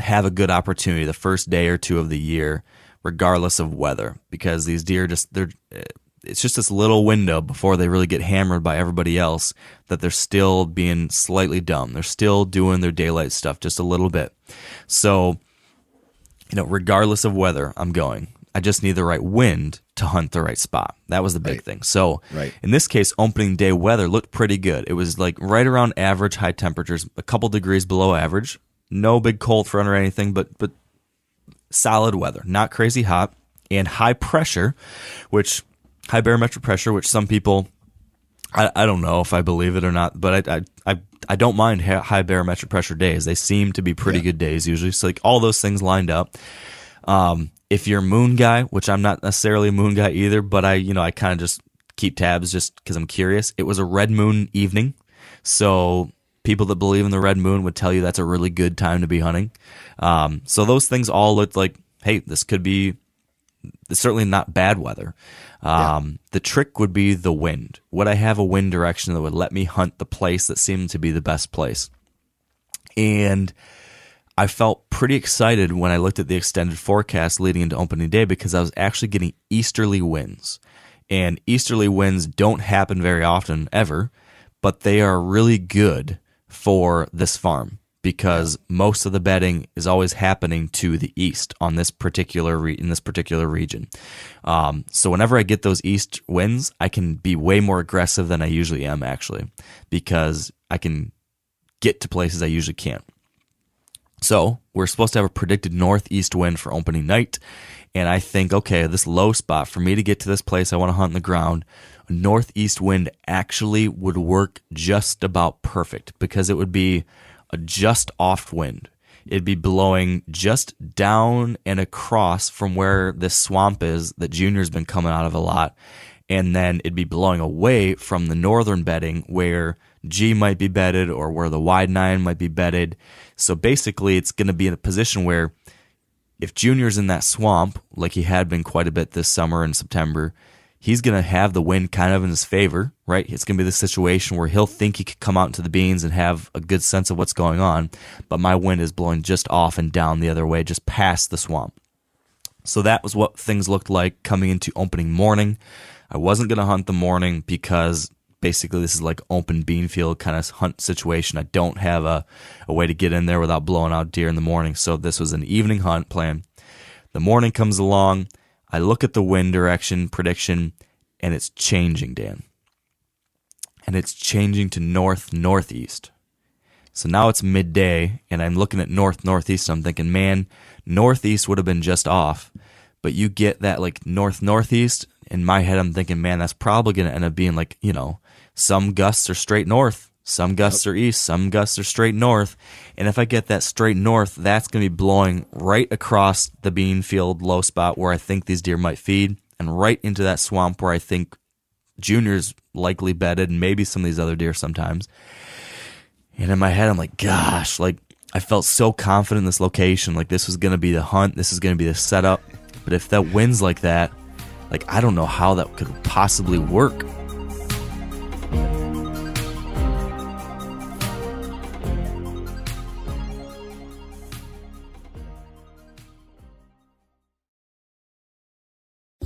have a good opportunity the first day or two of the year regardless of weather because these deer just they're eh, it's just this little window before they really get hammered by everybody else that they're still being slightly dumb they're still doing their daylight stuff just a little bit so you know regardless of weather i'm going i just need the right wind to hunt the right spot that was the big Right. thing so Right. in this case, opening day weather looked pretty good. It was like right around average high temperatures, a couple degrees below average. No big cold front or anything, but but solid weather, not crazy hot, and high pressure, which high barometric pressure, which some people I, I don't know if I believe it or not, but I I I, I don't mind high barometric pressure days. They seem to be pretty good days usually. So like all those things lined up. Um, if you're a moon guy, which I'm not necessarily a moon guy either, but I, you know, I kind of just keep tabs just because I'm curious. It was a red moon evening, so people that believe in the red moon would tell you that's a really good time to be hunting. Um, so those things all looked like, hey, this could be it's certainly not bad weather. Um, The trick would be the wind. Would I have a wind direction that would let me hunt the place that seemed to be the best place? And I felt pretty excited when I looked at the extended forecast leading into opening day because I was actually getting easterly winds. And easterly winds don't happen very often ever, but they are really good for this farm because most of the bedding is always happening to the east on this particular re- in this particular region. Um, so whenever I get those east winds, I can be way more aggressive than I usually am actually because I can get to places I usually can't. So we're supposed to have a predicted northeast wind for opening night. And I think, okay, this low spot for me to get to this place I want to hunt in the ground, northeast wind actually would work just about perfect because it would be just off wind. It'd be blowing just down and across from where this swamp is that Junior's been coming out of a lot. And then it'd be blowing away from the northern bedding where G might be bedded or where the wide nine might be bedded. So basically, it's going to be in a position where if Junior's in that swamp, like he had been quite a bit this summer in September, he's going to have the wind kind of in his favor, right? It's going to be the situation where he'll think he could come out into the beans and have a good sense of what's going on, but my wind is blowing just off and down the other way, just past the swamp. So that was what things looked like coming into opening morning. I wasn't going to hunt the morning because basically this is like open bean field kind of hunt situation. I don't have a, a way to get in there without blowing out deer in the morning. So this was an evening hunt plan. The morning comes along. I look at the wind direction prediction and it's changing, Dan. And it's changing to north northeast. So now it's midday and I'm looking at north northeast I'm thinking, man, northeast would have been just off. But you get that like north northeast. In my head, I'm thinking, man, that's probably going to end up being like, you know, some gusts are straight north, some gusts are east, some gusts are straight north. And if I get that straight north, that's going to be blowing right across the bean field low spot where I think these deer might feed and right into that swamp where I think Junior's likely bedded and maybe some of these other deer sometimes. And in my head, I'm like, gosh, like I felt so confident in this location. Like this was going to be the hunt. This is going to be the setup. But if that wins like that, like I don't know how that could possibly work.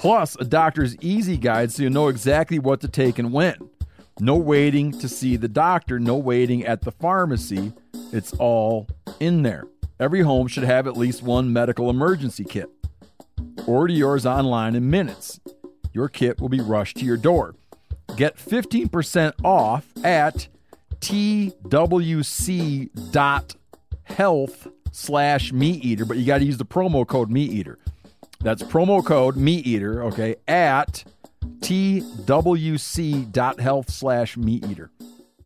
Plus, a doctor's easy guide so you know exactly what to take and when. No waiting to see the doctor, no waiting at the pharmacy. It's all in there. Every home should have at least one medical emergency kit. Order yours online in minutes. Your kit will be rushed to your door. Get 15% off at twc.health slash meat eater, but you got to use the promo code meat eater. That's promo code meat eater, okay, at twc.health slash meat eater.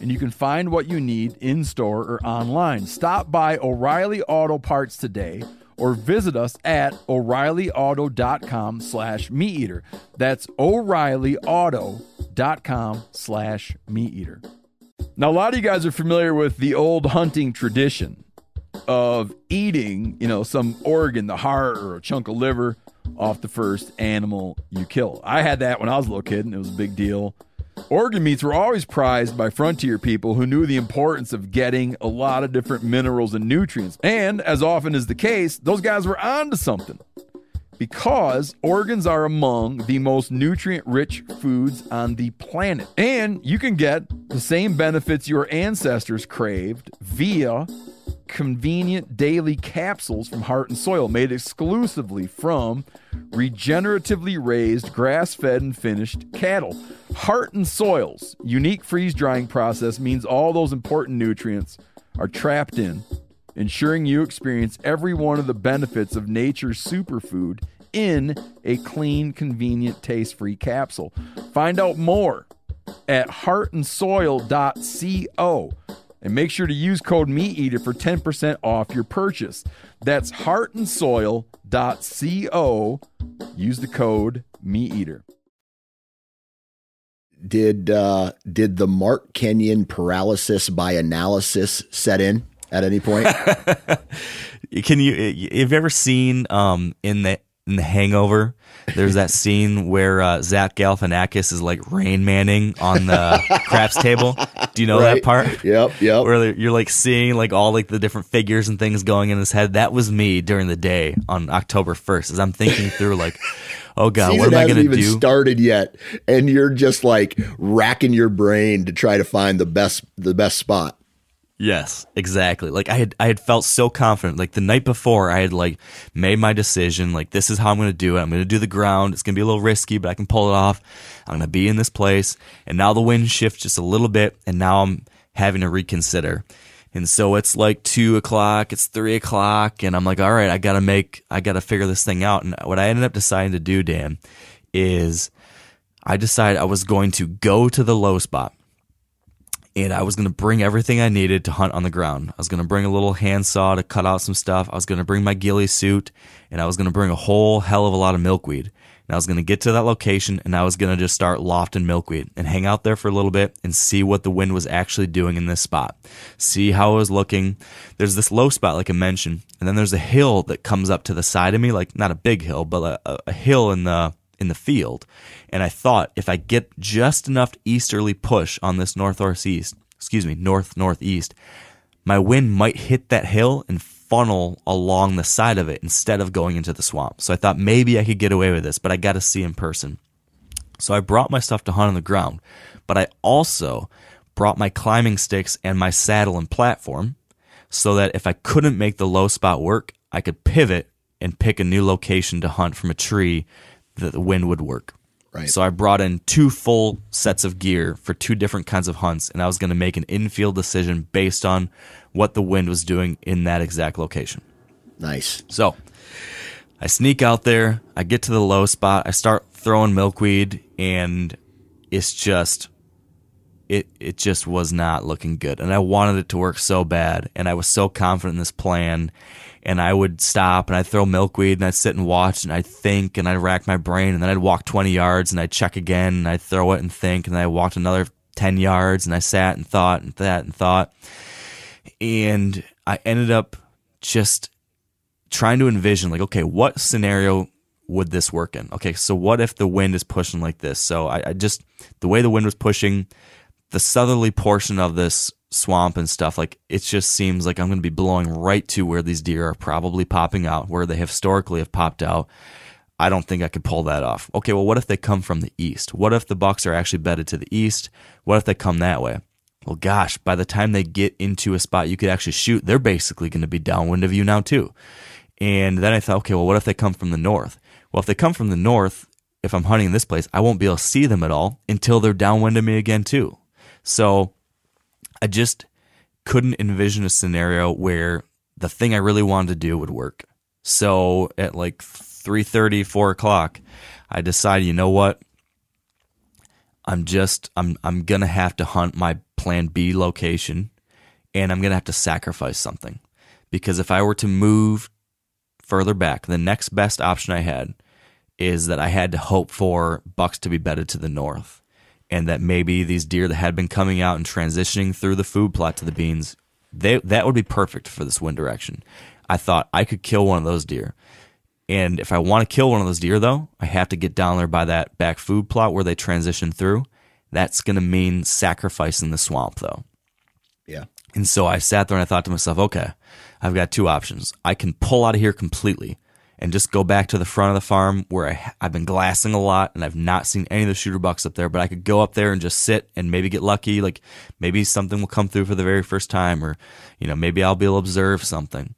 and you can find what you need in store or online. Stop by O'Reilly Auto Parts today or visit us at o'reillyauto.com slash meat eater. That's o'reillyauto.com slash meat eater. Now, a lot of you guys are familiar with the old hunting tradition of eating, you know, some organ, the heart or a chunk of liver off the first animal you kill. I had that when I was a little kid and it was a big deal Organ meats were always prized by frontier people who knew the importance of getting a lot of different minerals and nutrients. And as often is the case, those guys were onto something. Because organs are among the most nutrient rich foods on the planet. And you can get the same benefits your ancestors craved via convenient daily capsules from Heart and Soil made exclusively from regeneratively raised, grass fed, and finished cattle. Heart and Soil's unique freeze drying process means all those important nutrients are trapped in, ensuring you experience every one of the benefits of nature's superfood in a clean, convenient, taste free capsule. Find out more at heartandsoil.co and make sure to use code MeatEater for 10% off your purchase. That's heartandsoil.co. Use the code MeatEater. Did uh, did the Mark Kenyon paralysis by analysis set in at any point? Can you have you ever seen um in the in the Hangover? There's that scene where uh, Zach Galifianakis is like Rain Manning on the craps table. Do you know that part? Yep, yep. Where you're like seeing like all like the different figures and things going in his head. That was me during the day on October 1st, as I'm thinking through like, oh god, Season what am I gonna even do? started yet, and you're just like racking your brain to try to find the best the best spot. Yes, exactly. Like I had I had felt so confident. Like the night before I had like made my decision, like this is how I'm gonna do it. I'm gonna do the ground. It's gonna be a little risky, but I can pull it off. I'm gonna be in this place. And now the wind shifts just a little bit and now I'm having to reconsider. And so it's like two o'clock, it's three o'clock, and I'm like, all right, I gotta make I gotta figure this thing out. And what I ended up deciding to do, Dan, is I decided I was going to go to the low spot and I was going to bring everything I needed to hunt on the ground. I was going to bring a little handsaw to cut out some stuff. I was going to bring my ghillie suit, and I was going to bring a whole hell of a lot of milkweed. And I was going to get to that location, and I was going to just start lofting milkweed and hang out there for a little bit and see what the wind was actually doing in this spot. See how it was looking. There's this low spot, like I mentioned, and then there's a hill that comes up to the side of me, like not a big hill, but a, a hill in the in the field. And I thought if I get just enough easterly push on this north northeast, excuse me, north northeast, my wind might hit that hill and funnel along the side of it instead of going into the swamp. So I thought maybe I could get away with this, but I got to see in person. So I brought my stuff to hunt on the ground, but I also brought my climbing sticks and my saddle and platform so that if I couldn't make the low spot work, I could pivot and pick a new location to hunt from a tree that the wind would work. Right. So I brought in two full sets of gear for two different kinds of hunts, and I was going to make an infield decision based on what the wind was doing in that exact location. Nice. So I sneak out there, I get to the low spot, I start throwing milkweed, and it's just it it just was not looking good. And I wanted it to work so bad, and I was so confident in this plan. And I would stop and I'd throw milkweed and I'd sit and watch and I'd think and I'd rack my brain and then I'd walk 20 yards and I'd check again and I'd throw it and think and then I walked another 10 yards and I sat and thought and that and thought. And I ended up just trying to envision like okay what scenario would this work in okay so what if the wind is pushing like this so I, I just the way the wind was pushing the southerly portion of this swamp and stuff like it just seems like i'm going to be blowing right to where these deer are probably popping out where they historically have popped out i don't think i could pull that off okay well what if they come from the east what if the bucks are actually bedded to the east what if they come that way well, gosh, by the time they get into a spot you could actually shoot, they're basically going to be downwind of you now, too. And then I thought, okay, well, what if they come from the north? Well, if they come from the north, if I'm hunting in this place, I won't be able to see them at all until they're downwind of me again, too. So I just couldn't envision a scenario where the thing I really wanted to do would work. So at like 3.30, 4 o'clock, I decided, you know what? I'm just I'm I'm gonna have to hunt my plan B location and I'm gonna have to sacrifice something. Because if I were to move further back, the next best option I had is that I had to hope for bucks to be bedded to the north. And that maybe these deer that had been coming out and transitioning through the food plot to the beans, they that would be perfect for this wind direction. I thought I could kill one of those deer. And if I want to kill one of those deer, though, I have to get down there by that back food plot where they transition through. That's going to mean sacrificing the swamp, though. Yeah. And so I sat there and I thought to myself, okay, I've got two options. I can pull out of here completely and just go back to the front of the farm where I, I've been glassing a lot and I've not seen any of the shooter bucks up there, but I could go up there and just sit and maybe get lucky. Like maybe something will come through for the very first time or, you know, maybe I'll be able to observe something.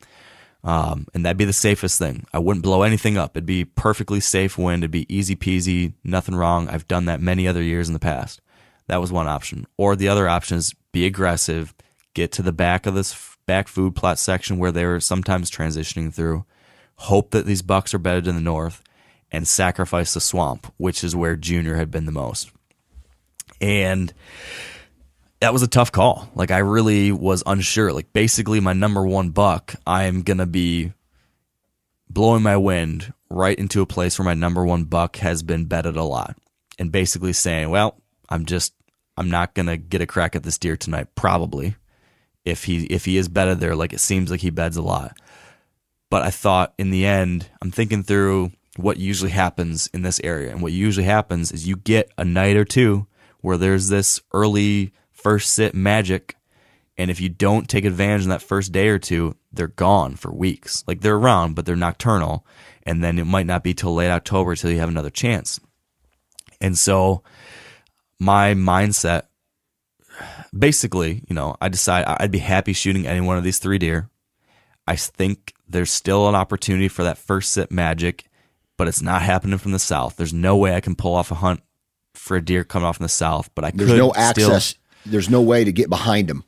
Um, and that'd be the safest thing. I wouldn't blow anything up. It'd be perfectly safe wind. It'd be easy peasy, nothing wrong. I've done that many other years in the past. That was one option. Or the other option is be aggressive, get to the back of this back food plot section where they're sometimes transitioning through, hope that these bucks are bedded in the north, and sacrifice the swamp, which is where Junior had been the most. And that was a tough call. Like I really was unsure. Like basically my number one buck, I'm gonna be blowing my wind right into a place where my number one buck has been bedded a lot. And basically saying, Well, I'm just I'm not gonna get a crack at this deer tonight, probably. If he if he is bedded there, like it seems like he beds a lot. But I thought in the end, I'm thinking through what usually happens in this area. And what usually happens is you get a night or two where there's this early first sit magic. And if you don't take advantage in that first day or two, they're gone for weeks. Like they're around, but they're nocturnal. And then it might not be till late October till you have another chance. And so my mindset basically, you know, I decide I'd be happy shooting any one of these three deer. I think there's still an opportunity for that first sit magic, but it's not happening from the south. There's no way I can pull off a hunt for a deer coming off from the south, but I There's no still- access. There's no way to get behind them,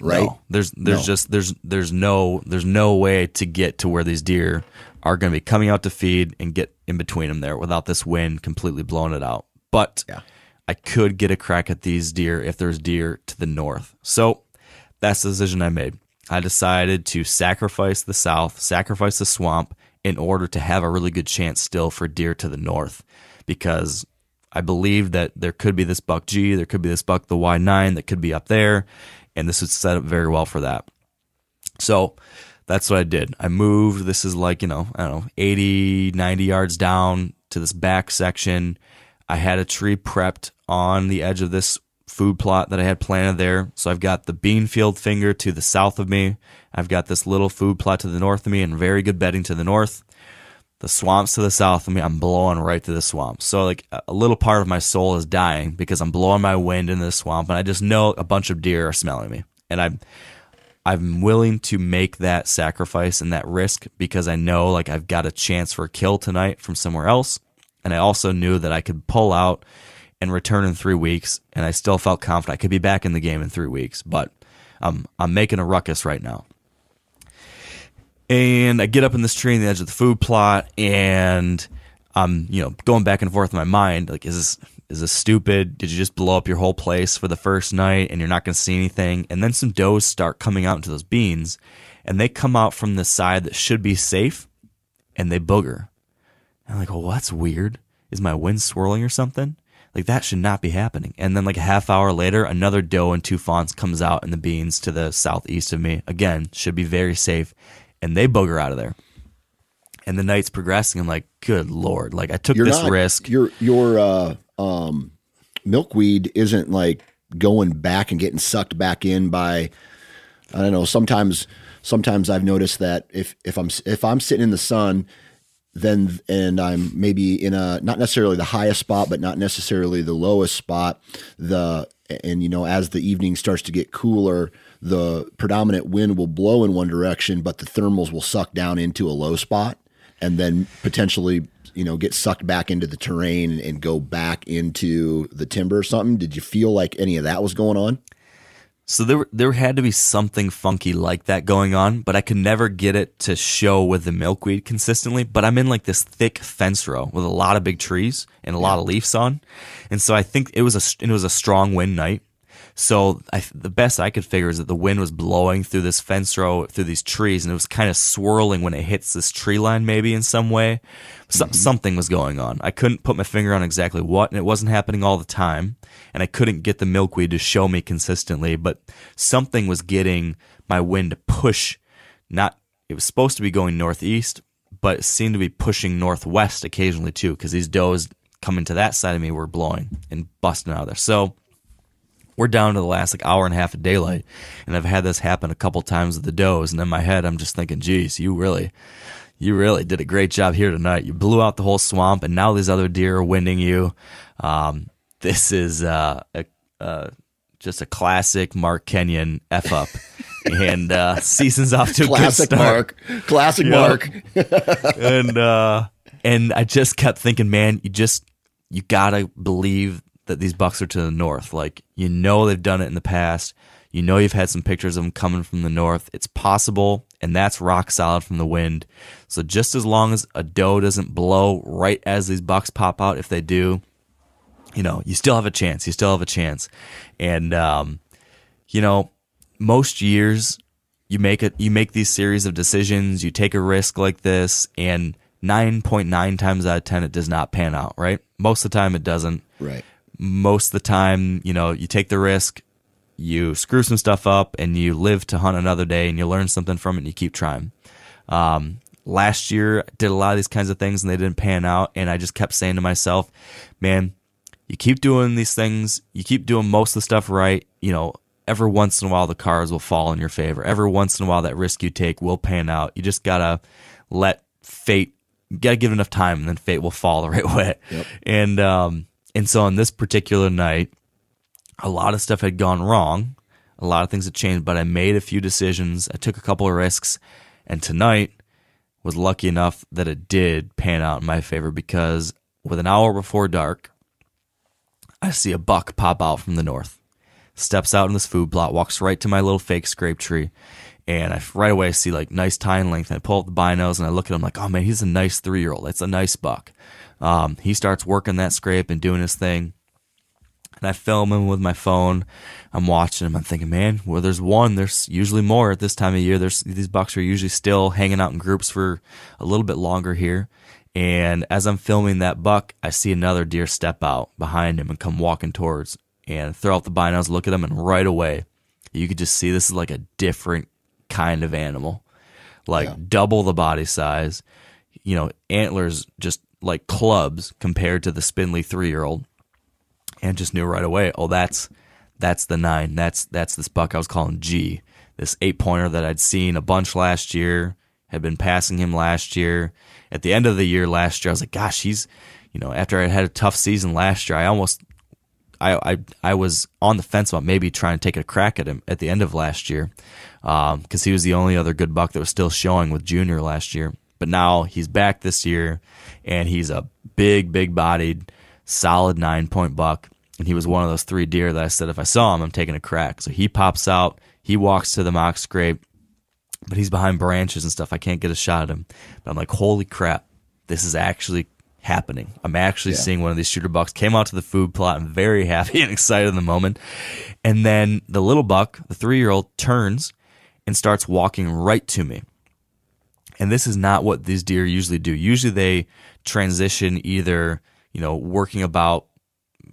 right? no. there's there's No. just there's there's no there's no way to get to where these deer are going to be coming out to feed and get in between them there without this wind completely blowing it out. But Yeah. I could get a crack at these deer if there's deer to the north. So that's the decision I made. I decided to sacrifice the south, sacrifice the swamp in order to have a really good chance still for deer to the north because I believed that there could be this buck G, there could be this buck the Y9 that could be up there, and this would set up very well for that. So that's what I did. I moved. This is like, you know, I don't know, 80, 90 yards down to this back section. I had a tree prepped on the edge of this food plot that I had planted there. So I've got the bean field finger to the south of me. I've got this little food plot to the north of me and very good bedding to the north. The swamps to the south of me, I'm blowing right to the swamp. So like a little part of my soul is dying because I'm blowing my wind into the swamp and I just know a bunch of deer are smelling me. And I'm I'm willing to make that sacrifice and that risk because I know like I've got a chance for a kill tonight from somewhere else. And I also knew that I could pull out and return in three weeks. And I still felt confident I could be back in the game in three weeks. But um, I'm making a ruckus right now. And I get up in this tree on the edge of the food plot and I'm, you know, going back and forth in my mind, like, is this is this stupid? Did you just blow up your whole place for the first night and you're not gonna see anything? And then some does start coming out into those beans and they come out from the side that should be safe and they booger. And I'm like, well, that's weird. Is my wind swirling or something? Like that should not be happening. And then like a half hour later, another doe and two fawns comes out in the beans to the southeast of me. Again, should be very safe. And they booger out of there. And the night's progressing. I'm like, good lord. Like I took You're this not risk. Your your uh, um, milkweed isn't like going back and getting sucked back in by. I don't know. Sometimes sometimes I've noticed that if if I'm if I'm sitting in the sun, then and I'm maybe in a not necessarily the highest spot, but not necessarily the lowest spot. The and you know as the evening starts to get cooler, the predominant wind will blow in one direction, but the thermals will suck down into a low spot, and then potentially you know get sucked back into the terrain and, go back into the timber or something. Did you feel like any of that was going on? So there, there had to be something funky like that going on, but I could never get it to show with the milkweed consistently. But I'm in like this thick fence row with a lot of big trees and a lot of leaves on, and so I think it was a it was a strong wind night. So I, the best I could figure is that the wind was blowing through this fence row, through these trees, and it was kind of swirling when it hits this tree line, maybe in some way. So, mm-hmm. Something was going on. I couldn't put my finger on exactly what, and it wasn't happening all the time. And I couldn't get the milkweed to show me consistently, but something was getting my wind to push. Not, it was supposed to be going northeast, but it seemed to be pushing northwest occasionally too, because these does coming to that side of me were blowing and busting out of there. So we're down to the last like hour and a half of daylight, and I've had this happen a couple times with the does, and in my head I'm just thinking, geez, you really, you really did a great job here tonight. You blew out the whole swamp, and now these other deer are winding you. Um, this is uh, a, uh, just a classic Mark Kenyon f up, and uh, season's off to a Classic good start Mark. Classic Yeah. Mark. and uh and I just kept thinking, man, you just you gotta believe that these bucks are to the north. Like you know they've done it in the past. You know you've had some pictures of them coming from the north. It's possible, and that's rock solid from the wind. So just as long as a doe doesn't blow right as these bucks pop out, if they do, you know, you still have a chance. You still have a chance. And um, you know, most years you make it you make these series of decisions, you take a risk like this, and nine point nine times out of ten it does not pan out, right? Most of the time it doesn't. Right. Most of the time, you know, you take the risk, you screw some stuff up, and you live to hunt another day, and you learn something from it, and you keep trying. Um, last year, I did a lot of these kinds of things, and they didn't pan out, and I just kept saying to myself, "Man, you keep doing these things, you keep doing most of the stuff right, you know, every once in a while the cards will fall in your favor. Every once in a while that risk you take will pan out. You just gotta let fate you gotta give it enough time and then fate will fall the right way. And um and so on this particular night, a lot of stuff had gone wrong. A lot of things had changed, but I made a few decisions. I took a couple of risks, and tonight was lucky enough that it did pan out in my favor because with an hour before dark, I see a buck pop out from the north. Steps out in this food plot, walks right to my little fake scrape tree, and I right away I see like nice tine length. And I pull up the binos and I look at him like, oh man, he's a nice three year old. That's a nice buck. Um, he starts working that scrape and doing his thing. And I film him with my phone. I'm watching him. I'm thinking, man, well, there's one. There's usually more at this time of year. There's these bucks are usually still hanging out in groups for a little bit longer here. And as I'm filming that buck, I see another deer step out behind him and come walking towards and throw out the binos, look at him, and right away, you could just see this is like a different kind of animal, like double the body size. You know, antlers just like clubs compared to the spindly three year old and just knew right away, oh, that's that's the nine. That's that's this buck I was calling G. This eight pointer that I'd seen a bunch last year, had been passing him last year. At the end of the year last year, I was like, gosh, he's you know, after I had a tough season last year, I almost I I I was on the fence about maybe trying to take a crack at him at the end of last year, um, because he was the only other good buck that was still showing with Junior last year. But now he's back this year, and he's a big, big bodied, solid nine point buck. And he was one of those three deer that I said if I saw him, I'm taking a crack. So he pops out, he walks to the mock scrape, but he's behind branches and stuff. I can't get a shot at him. But I'm like, holy crap, this is actually happening. I'm actually seeing one of these shooter bucks. Came out to the food plot. I'm very happy and excited in the moment. And then the little buck, the three year old, turns and starts walking right to me. And this is not what these deer usually do. Usually they transition either, you know, working about,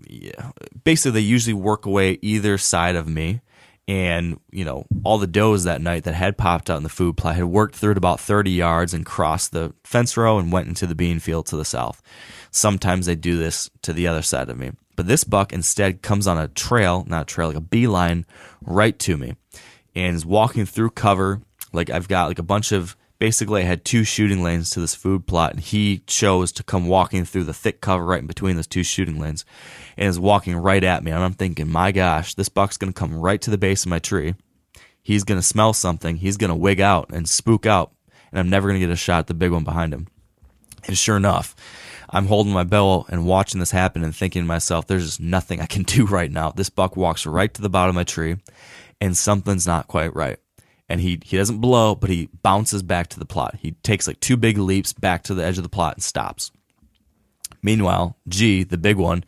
yeah, basically they usually work away either side of me. And, you know, all the does that night that had popped out in the food plot had worked through it about 30 yards and crossed the fence row and went into the bean field to the south. Sometimes they do this to the other side of me. But this buck instead comes on a trail, not a trail, like a beeline right to me and is walking through cover. Like I've got like a bunch of basically I had two shooting lanes to this food plot and he chose to come walking through the thick cover right in between those two shooting lanes and is walking right at me. And I'm thinking, my gosh, this buck's gonna come right to the base of my tree. He's gonna smell something, he's gonna wig out and spook out, and I'm never gonna get a shot at the big one behind him. And sure enough, I'm holding my bow and watching this happen and thinking to myself, there's just nothing I can do right now. This buck walks right to the bottom of my tree and something's not quite right. And he, he doesn't blow, but he bounces back to the plot. He takes like two big leaps back to the edge of the plot and stops. Meanwhile, G, the big one,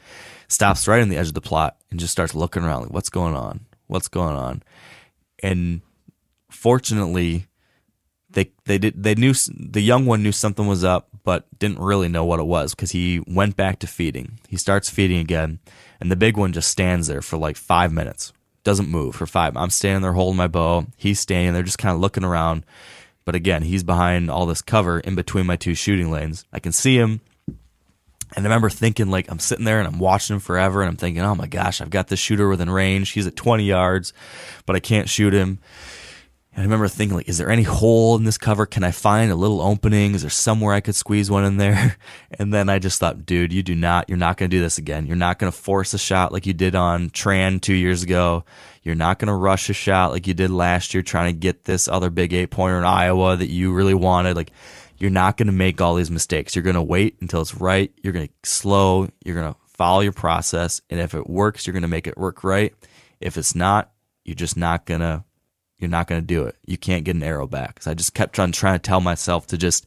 stops right on the edge of the plot and just starts looking around like, what's going on? What's going on? And fortunately, they they did they knew the young one knew something was up, but didn't really know what it was because he went back to feeding. He starts feeding again, and the big one just stands there for like five minutes, doesn't move for five. I'm standing there holding my bow. He's standing there just kind of looking around, but again, he's behind all this cover in between my two shooting lanes. I can see him, And I remember thinking, like, I'm sitting there and I'm watching him forever, and I'm thinking, oh my gosh, I've got this shooter within range. He's at 20 yards, but I can't shoot him. I remember thinking, like, is there any hole in this cover? Can I find a little opening? Is there somewhere I could squeeze one in there? And then I just thought, dude, you do not, you're not going to do this again. You're not going to force a shot like you did on Tran two years ago. You're not going to rush a shot like you did last year trying to get this other big eight pointer in Iowa that you really wanted. Like, you're not going to make all these mistakes. You're going to wait until it's right. You're going to slow. You're going to follow your process. And if it works, you're going to make it work right. If it's not, you're just not going to you're not going to do it. You can't get an arrow back. So I just kept on trying to tell myself to just,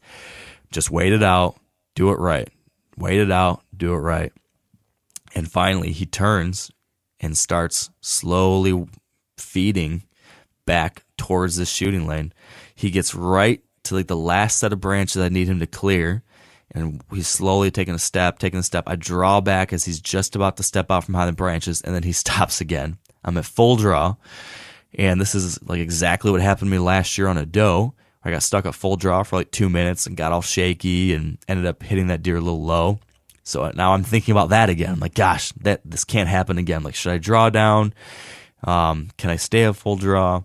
just wait it out, do it right. Wait it out, do it right. And finally, he turns and starts slowly feeding back towards the shooting lane. He gets right to like the last set of branches I need him to clear. And he's slowly taking a step, taking a step. I draw back as he's just about to step out from behind the branches, and then he stops again. I'm at full draw. And this is like exactly what happened to me last year on a doe. I got stuck at full draw for like two minutes and got all shaky and ended up hitting that deer a little low. So now I'm thinking about that again. I'm like, gosh, that this can't happen again. Like, should I draw down? Um, can I stay at full draw?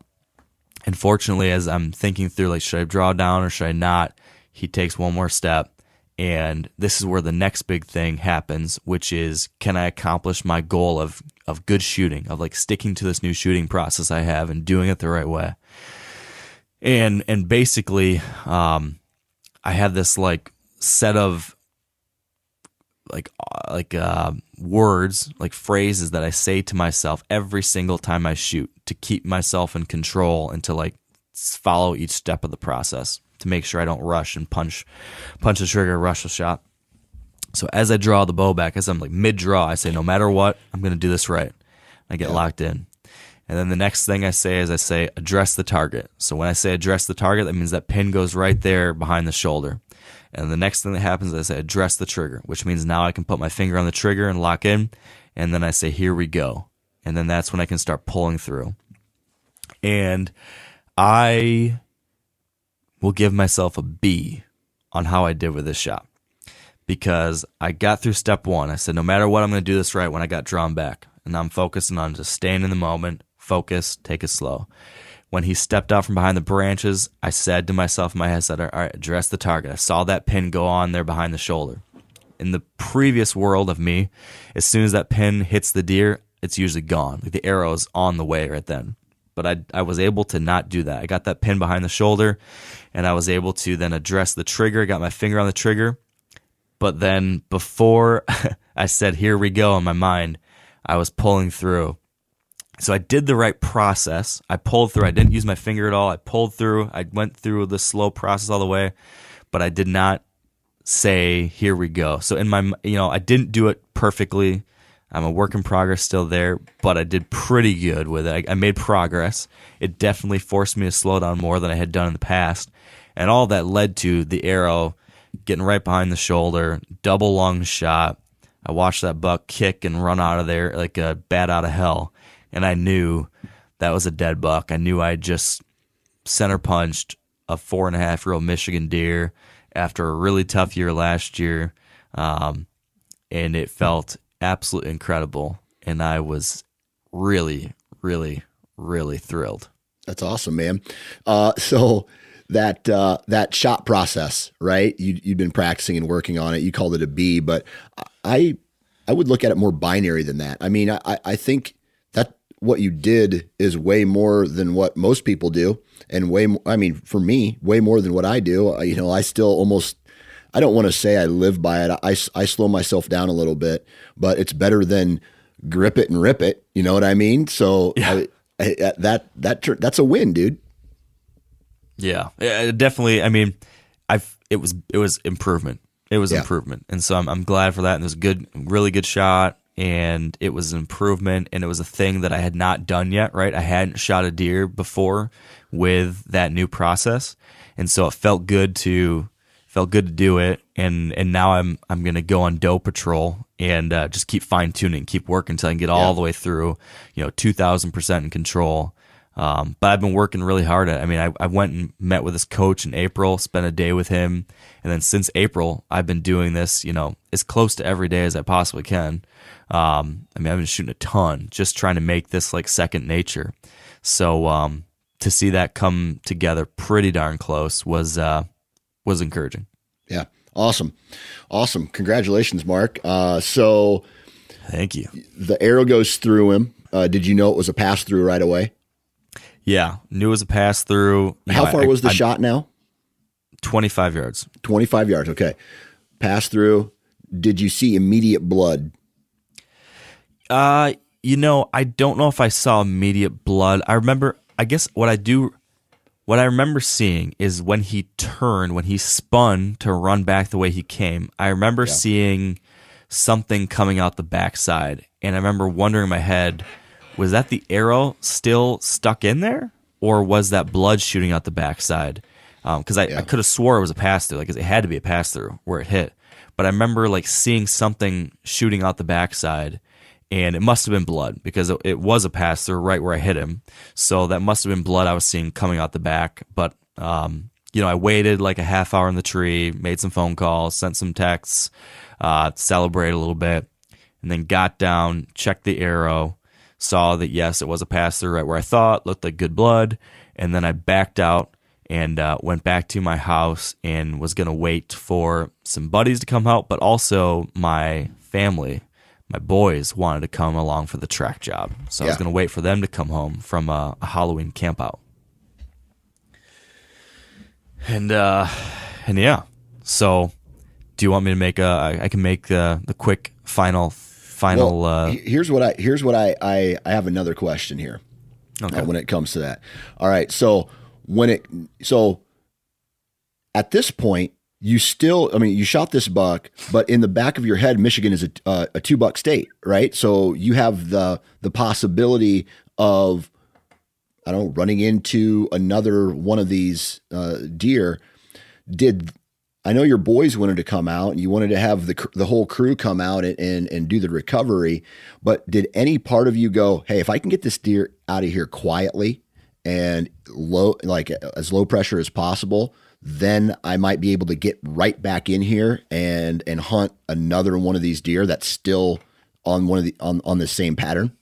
And fortunately, as I'm thinking through, like, should I draw down or should I not? He takes one more step. And this is where the next big thing happens, which is can I accomplish my goal of, of good shooting, of like sticking to this new shooting process I have and doing it the right way? And, and basically, um, I have this like set of like uh, like uh, words, like phrases that I say to myself every single time I shoot to keep myself in control and to like follow each step of the process to make sure I don't rush and punch punch the trigger, rush the shot. So as I draw the bow back, as I'm like mid draw, I say, no matter what, I'm going to do this right. I get locked in. And then the next thing I say is I say, address the target. So when I say address the target, that means that pin goes right there behind the shoulder. And the next thing that happens is I say, address the trigger, which means now I can put my finger on the trigger and lock in. And then I say, here we go. And then that's when I can start pulling through. And I will give myself a B on how I did with this shot because I got through step one. I said, no matter what, I'm going to do this right when I got drawn back. And I'm focusing on just staying in the moment, focus, take it slow. When he stepped out from behind the branches, I said to myself in my head, said, all right, address the target. I saw that pin go on there behind the shoulder. In the previous world of me, as soon as that pin hits the deer, it's usually gone. Like the arrow is on the way right then. But I, I was able to not do that. I got that pin behind the shoulder and I was able to then address the trigger, I got my finger on the trigger, but then before I said, here we go in my mind, I was pulling through. So I did the right process. I pulled through. I didn't use my finger at all. I pulled through. I went through the slow process all the way, but I did not say, here we go. So in my, you know, I didn't do it perfectly. I'm a work in progress still there, but I did pretty good with it. I, I made progress. It definitely forced me to slow down more than I had done in the past. And all that led to the arrow getting right behind the shoulder, double lung shot. I watched that buck kick and run out of there like a bat out of hell. And I knew that was a dead buck. I knew I just center punched a four and a half year old Michigan deer after a really tough year last year. Um, and it felt absolutely incredible. And I was really, really, really thrilled. That's awesome, man. Uh, so that uh, that shot process, right? You you've been practicing and working on it. You called it a B, but I I would look at it more binary than that. I mean, I I think that what you did is way more than what most people do, and way. More, I mean, for me, way more than what I do. You know, I still almost. I don't want to say I live by it. I, I slow myself down a little bit, but it's better than grip it and rip it. You know what I mean? So I, I, uh, that that that's a win, dude. Yeah, yeah, definitely. I mean, I it was it was improvement. It was Yeah. improvement, and so I'm I'm glad for that. And it was good, really good shot, and it was an improvement, and it was a thing that I had not done yet. Right, I hadn't shot a deer before with that new process, and so it felt good to felt good to do it. And and now I'm I'm gonna go on doe patrol and uh, just keep fine tuning, keep working until I can get all the way through. You know, two thousand percent in control. Um, but I've been working really hard at. It. I mean, I, I went and met with this coach in April, spent a day with him, and then since April, I've been doing this. You know, as close to every day as I possibly can. Um, I mean, I've been shooting a ton, just trying to make this like second nature. So um, to see that come together pretty darn close was uh, was encouraging. Yeah. Awesome. Awesome. Congratulations, Mark. Uh, so Thank you. the arrow goes through him. Uh, did you know it was a pass through right away? Yeah, knew it was a pass through. You How know, far I- was the I'm shot now? 25 yards. 25 yards. Okay. Pass through. Did you see immediate blood? Uh, you know, I don't know if I saw immediate blood. I remember, I guess what I do, what I remember seeing is when he turned, when he spun to run back the way he came. I remember seeing something coming out the backside, and I remember wondering in my head, was that the arrow still stuck in there, or was that blood shooting out the backside? Um, because I, I could have swore it was a pass through, like it had to be a pass through where it hit. But I remember like seeing something shooting out the backside, and it must have been blood because it, was a pass through right where I hit him. So that must have been blood I was seeing coming out the back. But um, you know, I waited like a half hour in the tree, made some phone calls, sent some texts, uh, celebrated a little bit, and then got down, checked the arrow, saw that yes, it was a pass through right where I thought, looked like good blood, and then I backed out and uh, went back to my house and was going to wait for some buddies to come out, but also my family, my boys wanted to come along for the track job. So I was going to wait for them to come home from a, a Halloween camp out. And uh, and yeah, so do you want me to make a? I, I can make the the quick final final. Well, uh, here's what I here's what I I, I have another question here. Okay. uh, when it comes to that. All right. So when it so at this point you still I mean you shot this buck, but in the back of your head, Michigan is a uh, a two buck state, right? So you have the the possibility of I don't know running into another one of these uh, deer. Did I know your boys wanted to come out and you wanted to have the the whole crew come out and, and and do the recovery, but did any part of you go, "Hey, if I can get this deer out of here quietly and low like as low pressure as possible, then I might be able to get right back in here and and hunt another one of these deer that's still on one of the on on the same pattern?"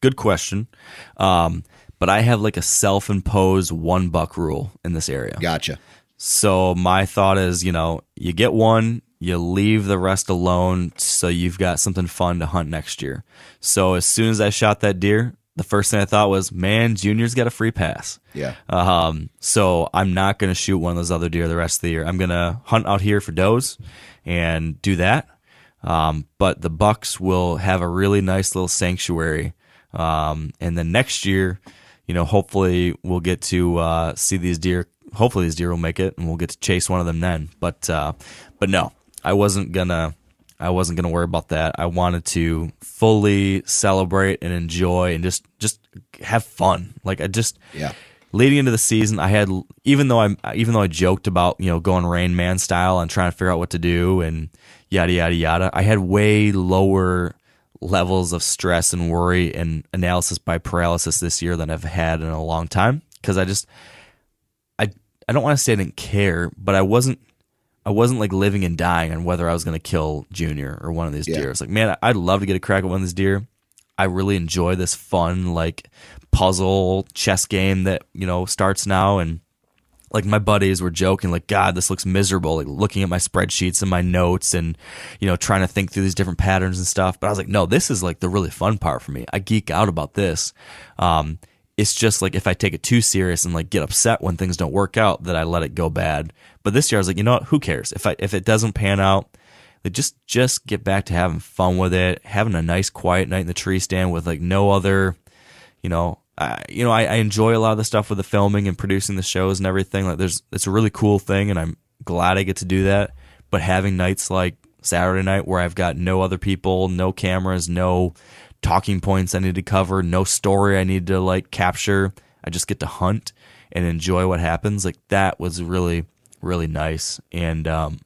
good question. Um, but I have like a self imposed one buck rule in this area. Gotcha. So my thought is, you know, you get one, you leave the rest alone so you've got something fun to hunt next year. So as soon as I shot that deer, the first thing I thought was, man, Junior's got a free pass. Yeah. Um, so I'm not going to shoot one of those other deer the rest of the year. I'm going to hunt out here for does and do that. Um, but the bucks will have a really nice little sanctuary. Um, and then next year, you know, hopefully we'll get to uh, see these deer. Hopefully these deer will make it, and we'll get to chase one of them then. But uh, but no, I wasn't gonna. I wasn't gonna worry about that. I wanted to fully celebrate and enjoy and just just have fun. Like I just Yeah. leading into the season, I had even though I even though I joked about you know going Rain Man style and trying to figure out what to do and yada yada yada, I had way lower levels of stress and worry and analysis by paralysis this year than I've had in a long time because I just I I don't want to say I didn't care, but I wasn't I wasn't like living and dying on whether I was going to kill Junior or one of these Yeah. deer. It's like, man, I'd love to get a crack at one of these deer. I really enjoy this fun like puzzle chess game that you know starts now and like my buddies were joking like god this looks miserable like looking at my spreadsheets and my notes and you know trying to think through these different patterns and stuff but i was like no this is like the really fun part for me i geek out about this um it's just like if i take it too serious and like get upset when things don't work out that i let it go bad but this year i was like you know what who cares if i if it doesn't pan out like just just get back to having fun with it having a nice quiet night in the tree stand with like no other you know, I, you know, I, I enjoy a lot of the stuff with the filming and producing the shows and everything. Like, there's it's a really cool thing, and I'm glad I get to do that. But having nights like Saturday night where I've got no other people, no cameras, no talking points I need to cover, no story I need to like capture, I just get to hunt and enjoy what happens. Like that was really really nice, and um,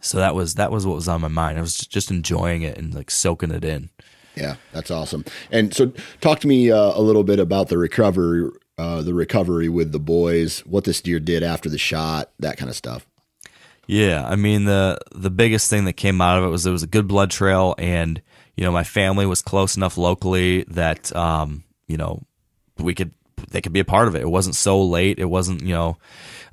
so that was that was what was on my mind. I was just enjoying it and like soaking it in. Yeah, that's awesome. And so, talk to me uh, a little bit about the recovery, uh, the recovery with the boys, what this deer did after the shot, that kind of stuff. Yeah, I mean the the biggest thing that came out of it was there was a good blood trail, and you know my family was close enough locally that um, you know we could they could be a part of it. It wasn't so late. It wasn't you know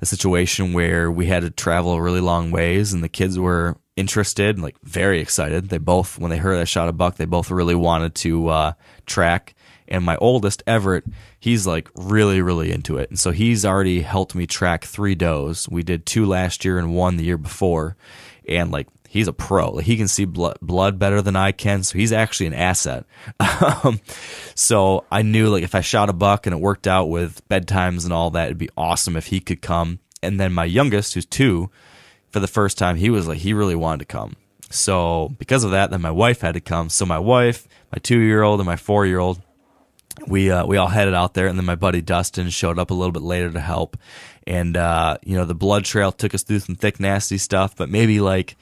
a situation where we had to travel really long ways, and the kids were interested, like very excited. They both when they heard I shot a buck, they both really wanted to uh, track. And my oldest Everett, he's like really, really into it. And so he's already helped me track three does. We did two last year and one the year before. And like he's a pro. He can see blood, blood better than I can. So he's actually an asset. Um, so I knew like if I shot a buck and it worked out with bedtimes and all that, it'd be awesome if he could come. And then my youngest, who's two, for the first time, he was like, he really wanted to come. So because of that, then my wife had to come. So my wife, my two year old, and my four year old, we uh, we all headed out there, and then my buddy Dustin showed up a little bit later to help. And uh, you know, the blood trail took us through some thick, nasty stuff, but maybe like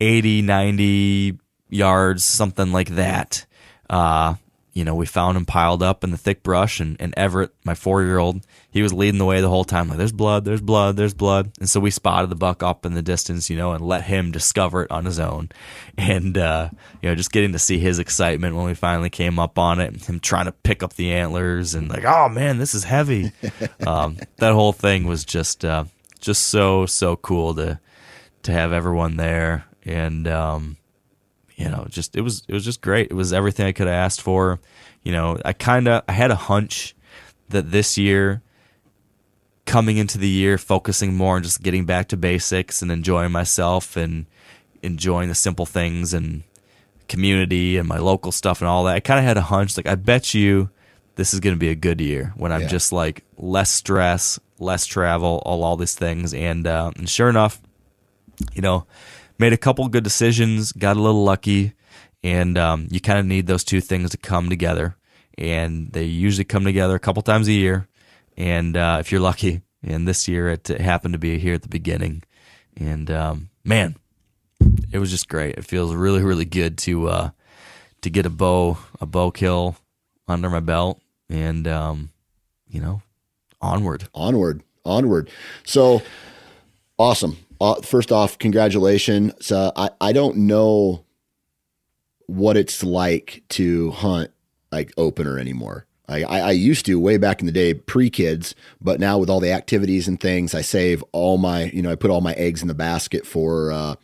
80, 90 yards, something like that. Uh, you know, we found him piled up in the thick brush, and, and Everett, my four year old, he was leading the way the whole time. Like, there's blood, there's blood, there's blood. And so we spotted the buck up in the distance, you know, and let him discover it on his own. And, uh, you know, just getting to see his excitement when we finally came up on it, him trying to pick up the antlers and like, oh man, this is heavy. um, that whole thing was just, uh, just so, so cool to, to have everyone there. And, um, you know, just it was it was just great. It was everything I could have asked for. You know, I kind of I had a hunch that this year coming into the year focusing more on just getting back to basics and enjoying myself and enjoying the simple things and community and my local stuff and all that. I kind of had a hunch like I bet you this is going to be a good year when I'm Yeah. just like less stress, less travel, all all these things and uh, and sure enough, you know, made a couple good decisions, got a little lucky, and um, you kind of need those two things to come together. And they usually come together a couple times a year. And uh, if you're lucky, and this year it happened to be here at the beginning. And um, man, it was just great. It feels really, really good to uh, to get a bow a bow kill under my belt, and um, you know, onward. onward onward so awesome uh, first off congratulations uh, I, I don't know what it's like to hunt like opener anymore I, I, I used to way back in the day pre-kids but now with all the activities and things i save all my you know i put all my eggs in the basket for uh,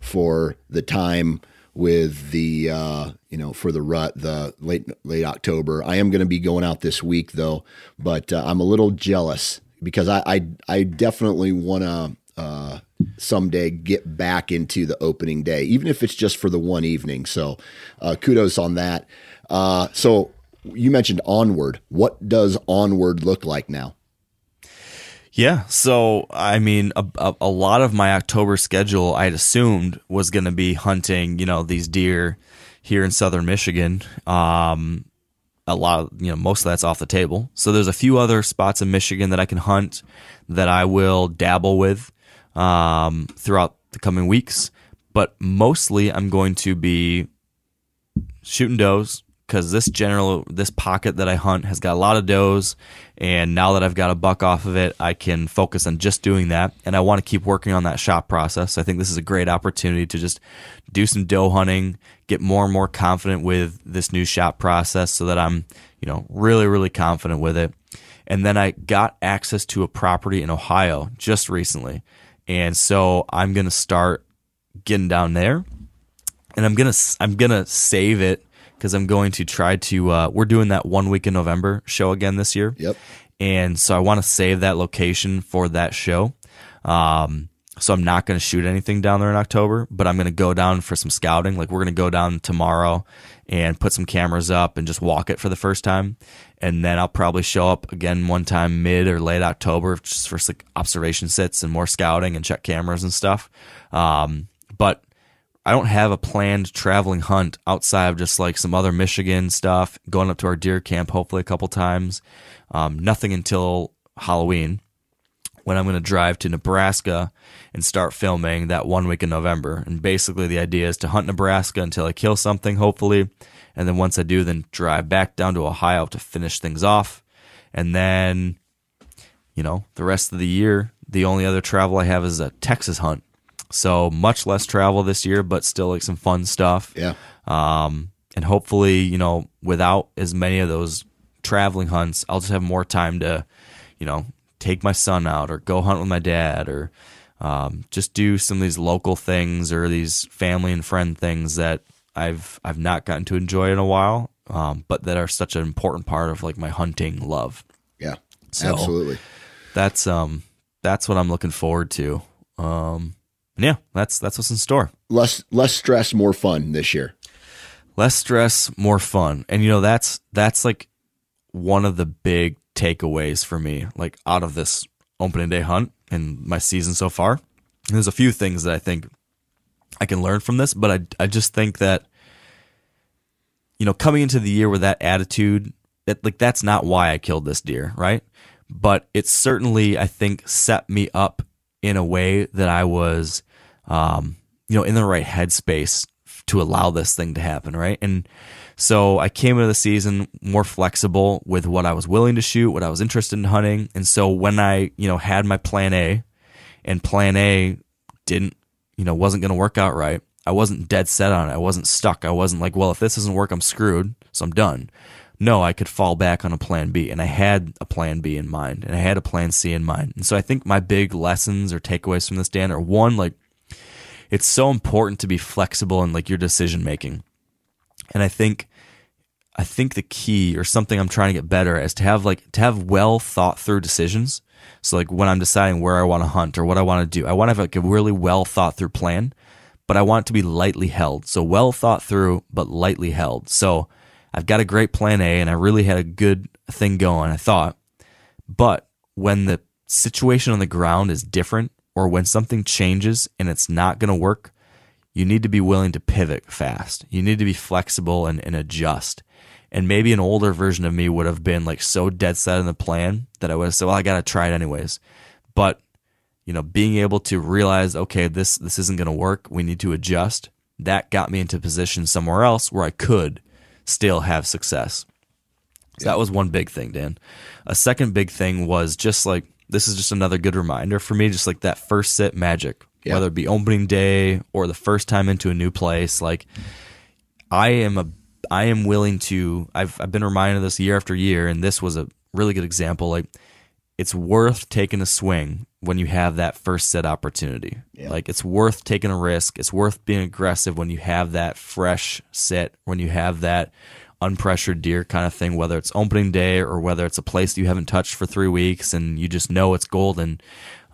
for the time with the uh, you know for the rut the late late October. I am going to be going out this week though, but uh, I'm a little jealous because I I, I definitely want to uh, someday get back into the opening day, even if it's just for the one evening. So uh, kudos on that. Uh, so you mentioned onward. What does onward look like now? Yeah. So, I mean, a, a, a lot of my October schedule I had assumed was going to be hunting, you know, these deer here in southern Michigan. Um, a lot of, you know, most of that's off the table. So, there's a few other spots in Michigan that I can hunt that I will dabble with um, throughout the coming weeks. But mostly, I'm going to be shooting does because this general this pocket that I hunt has got a lot of does, and now that I've got a buck off of it, I can focus on just doing that. And I want to keep working on that shot process. I think this is a great opportunity to just do some doe hunting, get more and more confident with this new shot process, so that I'm you know really really confident with it. And then I got access to a property in Ohio just recently, and so I'm gonna start getting down there and I'm gonna I'm gonna save it because I'm going to try to. Uh, we're doing that one week in November show again this year. Yep. And so I want to save that location for that show. Um, so I'm not going to shoot anything down there in October, but I'm going to go down for some scouting. Like we're going to go down tomorrow and put some cameras up and just walk it for the first time. And then I'll probably show up again one time mid or late October just for like observation sits and more scouting and check cameras and stuff. Um, but I don't have a planned traveling hunt outside of just like some other Michigan stuff, going up to our deer camp hopefully a couple times. Um, nothing until Halloween. When I'm going to drive to Nebraska and start filming that one week in November. And basically, the idea is to hunt Nebraska until I kill something, hopefully. And then once I do, then drive back down to Ohio to finish things off. And then, you know, the rest of the year, the only other travel I have is a Texas hunt. So much less travel this year, but still like some fun stuff. Yeah. Um, and hopefully, you know, without as many of those traveling hunts, I'll just have more time to, you know, take my son out or go hunt with my dad or um, just do some of these local things or these family and friend things that I've I've not gotten to enjoy in a while, um, but that are such an important part of like my hunting love. Yeah. So- Absolutely. That's um that's what I'm looking forward to. Um, yeah, that's that's what's in store. Less less stress, more fun this year. less stress, more fun. And you know, that's that's like one of the big takeaways for me, like out of this opening day hunt and my season so far. And there's a few things that I think I can learn from this, but I I just think that you know, coming into the year with that attitude, that like that's not why I killed this deer, right? But it certainly I think set me up in a way that I was um, you know, in the right headspace to allow this thing to happen, right? And so I came into the season more flexible with what I was willing to shoot, what I was interested in hunting. And so when I, you know, had my plan A and plan A didn't, you know, wasn't going to work out right, I wasn't dead set on it. I wasn't stuck. I wasn't like, well, if this doesn't work, I'm screwed. So I'm done. No, I could fall back on a plan B. And I had a plan B in mind and I had a plan C in mind. And so I think my big lessons or takeaways from this, Dan, are one, like, it's so important to be flexible in like your decision making. And I think I think the key or something I'm trying to get better at is to have like to have well thought through decisions. So like when I'm deciding where I want to hunt or what I want to do, I want to have like a really well thought through plan, but I want it to be lightly held. So well thought through but lightly held. So I've got a great plan A and I really had a good thing going, I thought. But when the situation on the ground is different or when something changes and it's not going to work, you need to be willing to pivot fast. You need to be flexible and, and adjust. And maybe an older version of me would have been like so dead set in the plan that I would have said, well, I got to try it anyways. But, you know, being able to realize, okay, this, this isn't going to work. We need to adjust. That got me into position somewhere else where I could still have success. So that was one big thing, Dan. A second big thing was just like this is just another good reminder for me, just like that first sit magic, Yeah. whether it be opening day or the first time into a new place. Like I am a I am willing to I've I've been reminded of this year after year, and this was a really good example. Like it's worth taking a swing when you have that first set opportunity. Like it's worth taking a risk. It's worth being aggressive when you have that fresh set, when you have that unpressured deer kind of thing, whether it's opening day or whether it's a place you haven't touched for three weeks and you just know it's golden.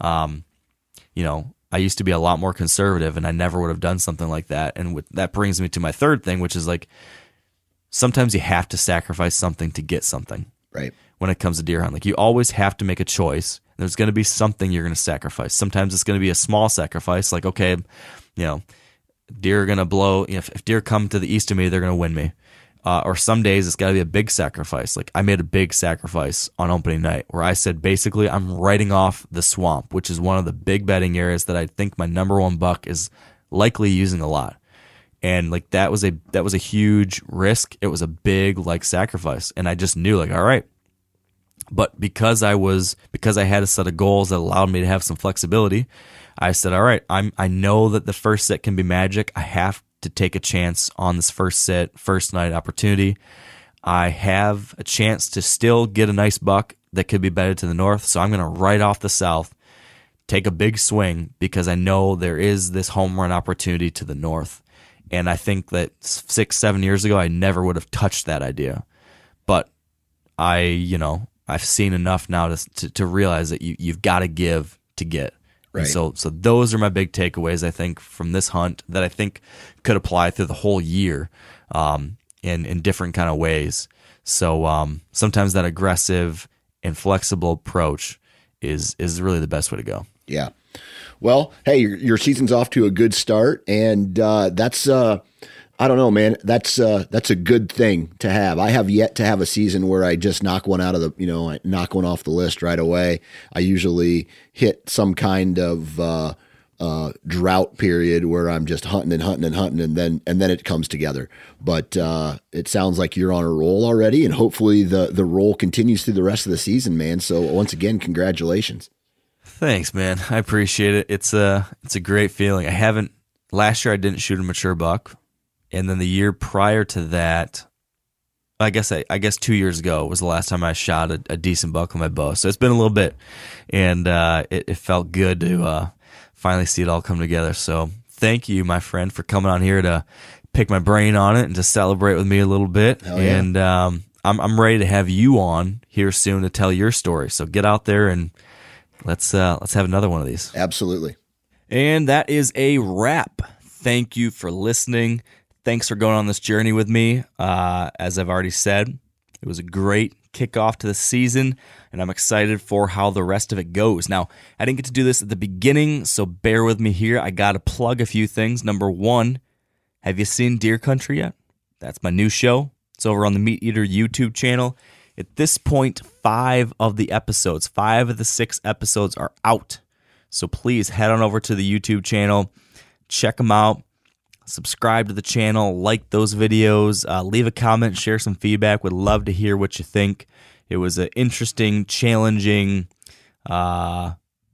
Um, you know, I used to be a lot more conservative and I never would have done something like that. And with, that brings me to my third thing, which is like sometimes you have to sacrifice something to get something Right. when it comes to deer hunting. Like you always have to make a choice. There's going to be something you're going to sacrifice. Sometimes it's going to be a small sacrifice, like okay, you know, deer are going to blow. You know, if, if deer come to the east of me, they're going to win me. Uh, or some days it's got to be a big sacrifice. Like I made a big sacrifice on opening night where I said basically I'm writing off the swamp, which is one of the big bedding areas that I think my number one buck is likely using a lot. And like that was a that was a huge risk. It was a big like sacrifice. And i just knew like all right. But because i was because i had a set of goals that allowed me to have some flexibility i said all right i'm i know that the first set can be magic. I have to take a chance on this first set first night opportunity i have a chance to still get a nice buck that could be bedded to the north so i'm going to write off the south take a big swing because I know there is this home run opportunity to the north. And I think that six, seven years ago, I never would have touched that idea. But I, you know, I've seen enough now to, to, to realize that you, you've got to give to get. And so, so those are my big takeaways, I think, from this hunt that I think could apply through the whole year um, in, in different kind of ways. So um, sometimes that aggressive and flexible approach is is really the best way to go. Yeah. Well, hey, your, your season's off to a good start, and uh, that's uh, I don't know, man. That's uh, that's a good thing to have. I have yet to have a season where I just knock one out of the, you know, I knock one off the list right away. I usually hit some kind of uh, uh, drought period where I'm just hunting and hunting and hunting, and then and then it comes together. But uh, it sounds like you're on a roll already, and hopefully the the roll continues through the rest of the season, man. So once again, congratulations. Thanks, man. I appreciate it. It's a it's a great feeling. I haven't last year. I didn't shoot a mature buck, and then the year prior to that, I guess I, I guess two years ago was the last time I shot a, a decent buck on my bow. So it's been a little bit, and uh, it, it felt good to uh, finally see it all come together. So thank you, my friend, for coming on here to pick my brain on it and to celebrate with me a little bit. Yeah. And um, I'm I'm ready to have you on here soon to tell your story. So get out there and let's uh, let's have another one of these. Absolutely. And that is a wrap. Thank you for listening. Thanks for going on this journey with me. Uh, as I've already said, it was a great kickoff to the season, and I'm excited for how the rest of it goes. Now, I didn't get to do this at the beginning, so bear with me here. I got to plug a few things. Number one, have you seen Deer Country yet? That's my new show. It's over on the MeatEater YouTube channel. At this point, five of the episodes, five of the six episodes are out. So please head on over to the YouTube channel, check them out, subscribe to the channel, like those videos, uh, leave a comment, share some feedback. Would love to hear what you think. It was an interesting, challenging, uh,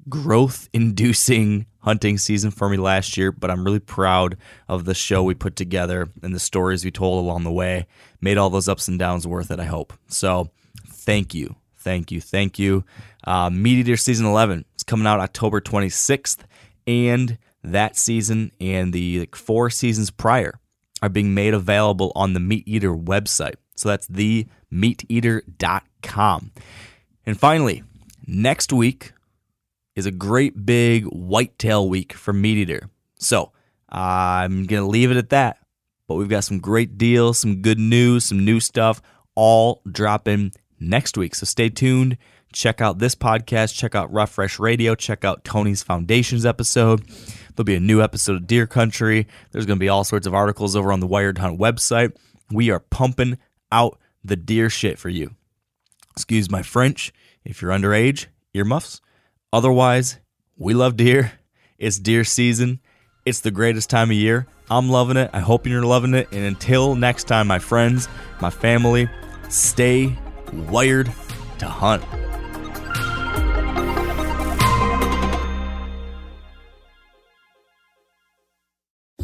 growth inducing hunting season for me last year, but I'm really proud of the show we put together and the stories we told along the way. Made all those ups and downs worth it, I hope. So thank you. Thank you. Thank you. Uh, MeatEater Season 11 is coming out October 26th, and that season and the like, four seasons prior are being made available on the MeatEater website. So that's themeateater.com. And finally, next week is a great big whitetail week for MeatEater. So I'm going to leave it at that. But we've got some great deals, some good news, some new stuff all dropping next week. So stay tuned. Check out this podcast. Check out Rough Fresh Radio. Check out Tony's Foundations episode. There'll be a new episode of Deer Country. There's going to be all sorts of articles over on the Wired Hunt website. We are pumping out the deer shit for you. Excuse my French. If you're underage, earmuffs. Otherwise, we love deer. It's deer season. It's the greatest time of year. I'm loving it. I hope you're loving it. And until next time, my friends, my family, stay wired to hunt.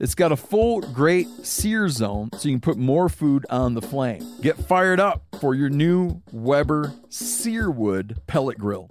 It's got a full grate sear zone so you can put more food on the flame. Get fired up for your new Weber Searwood pellet grill.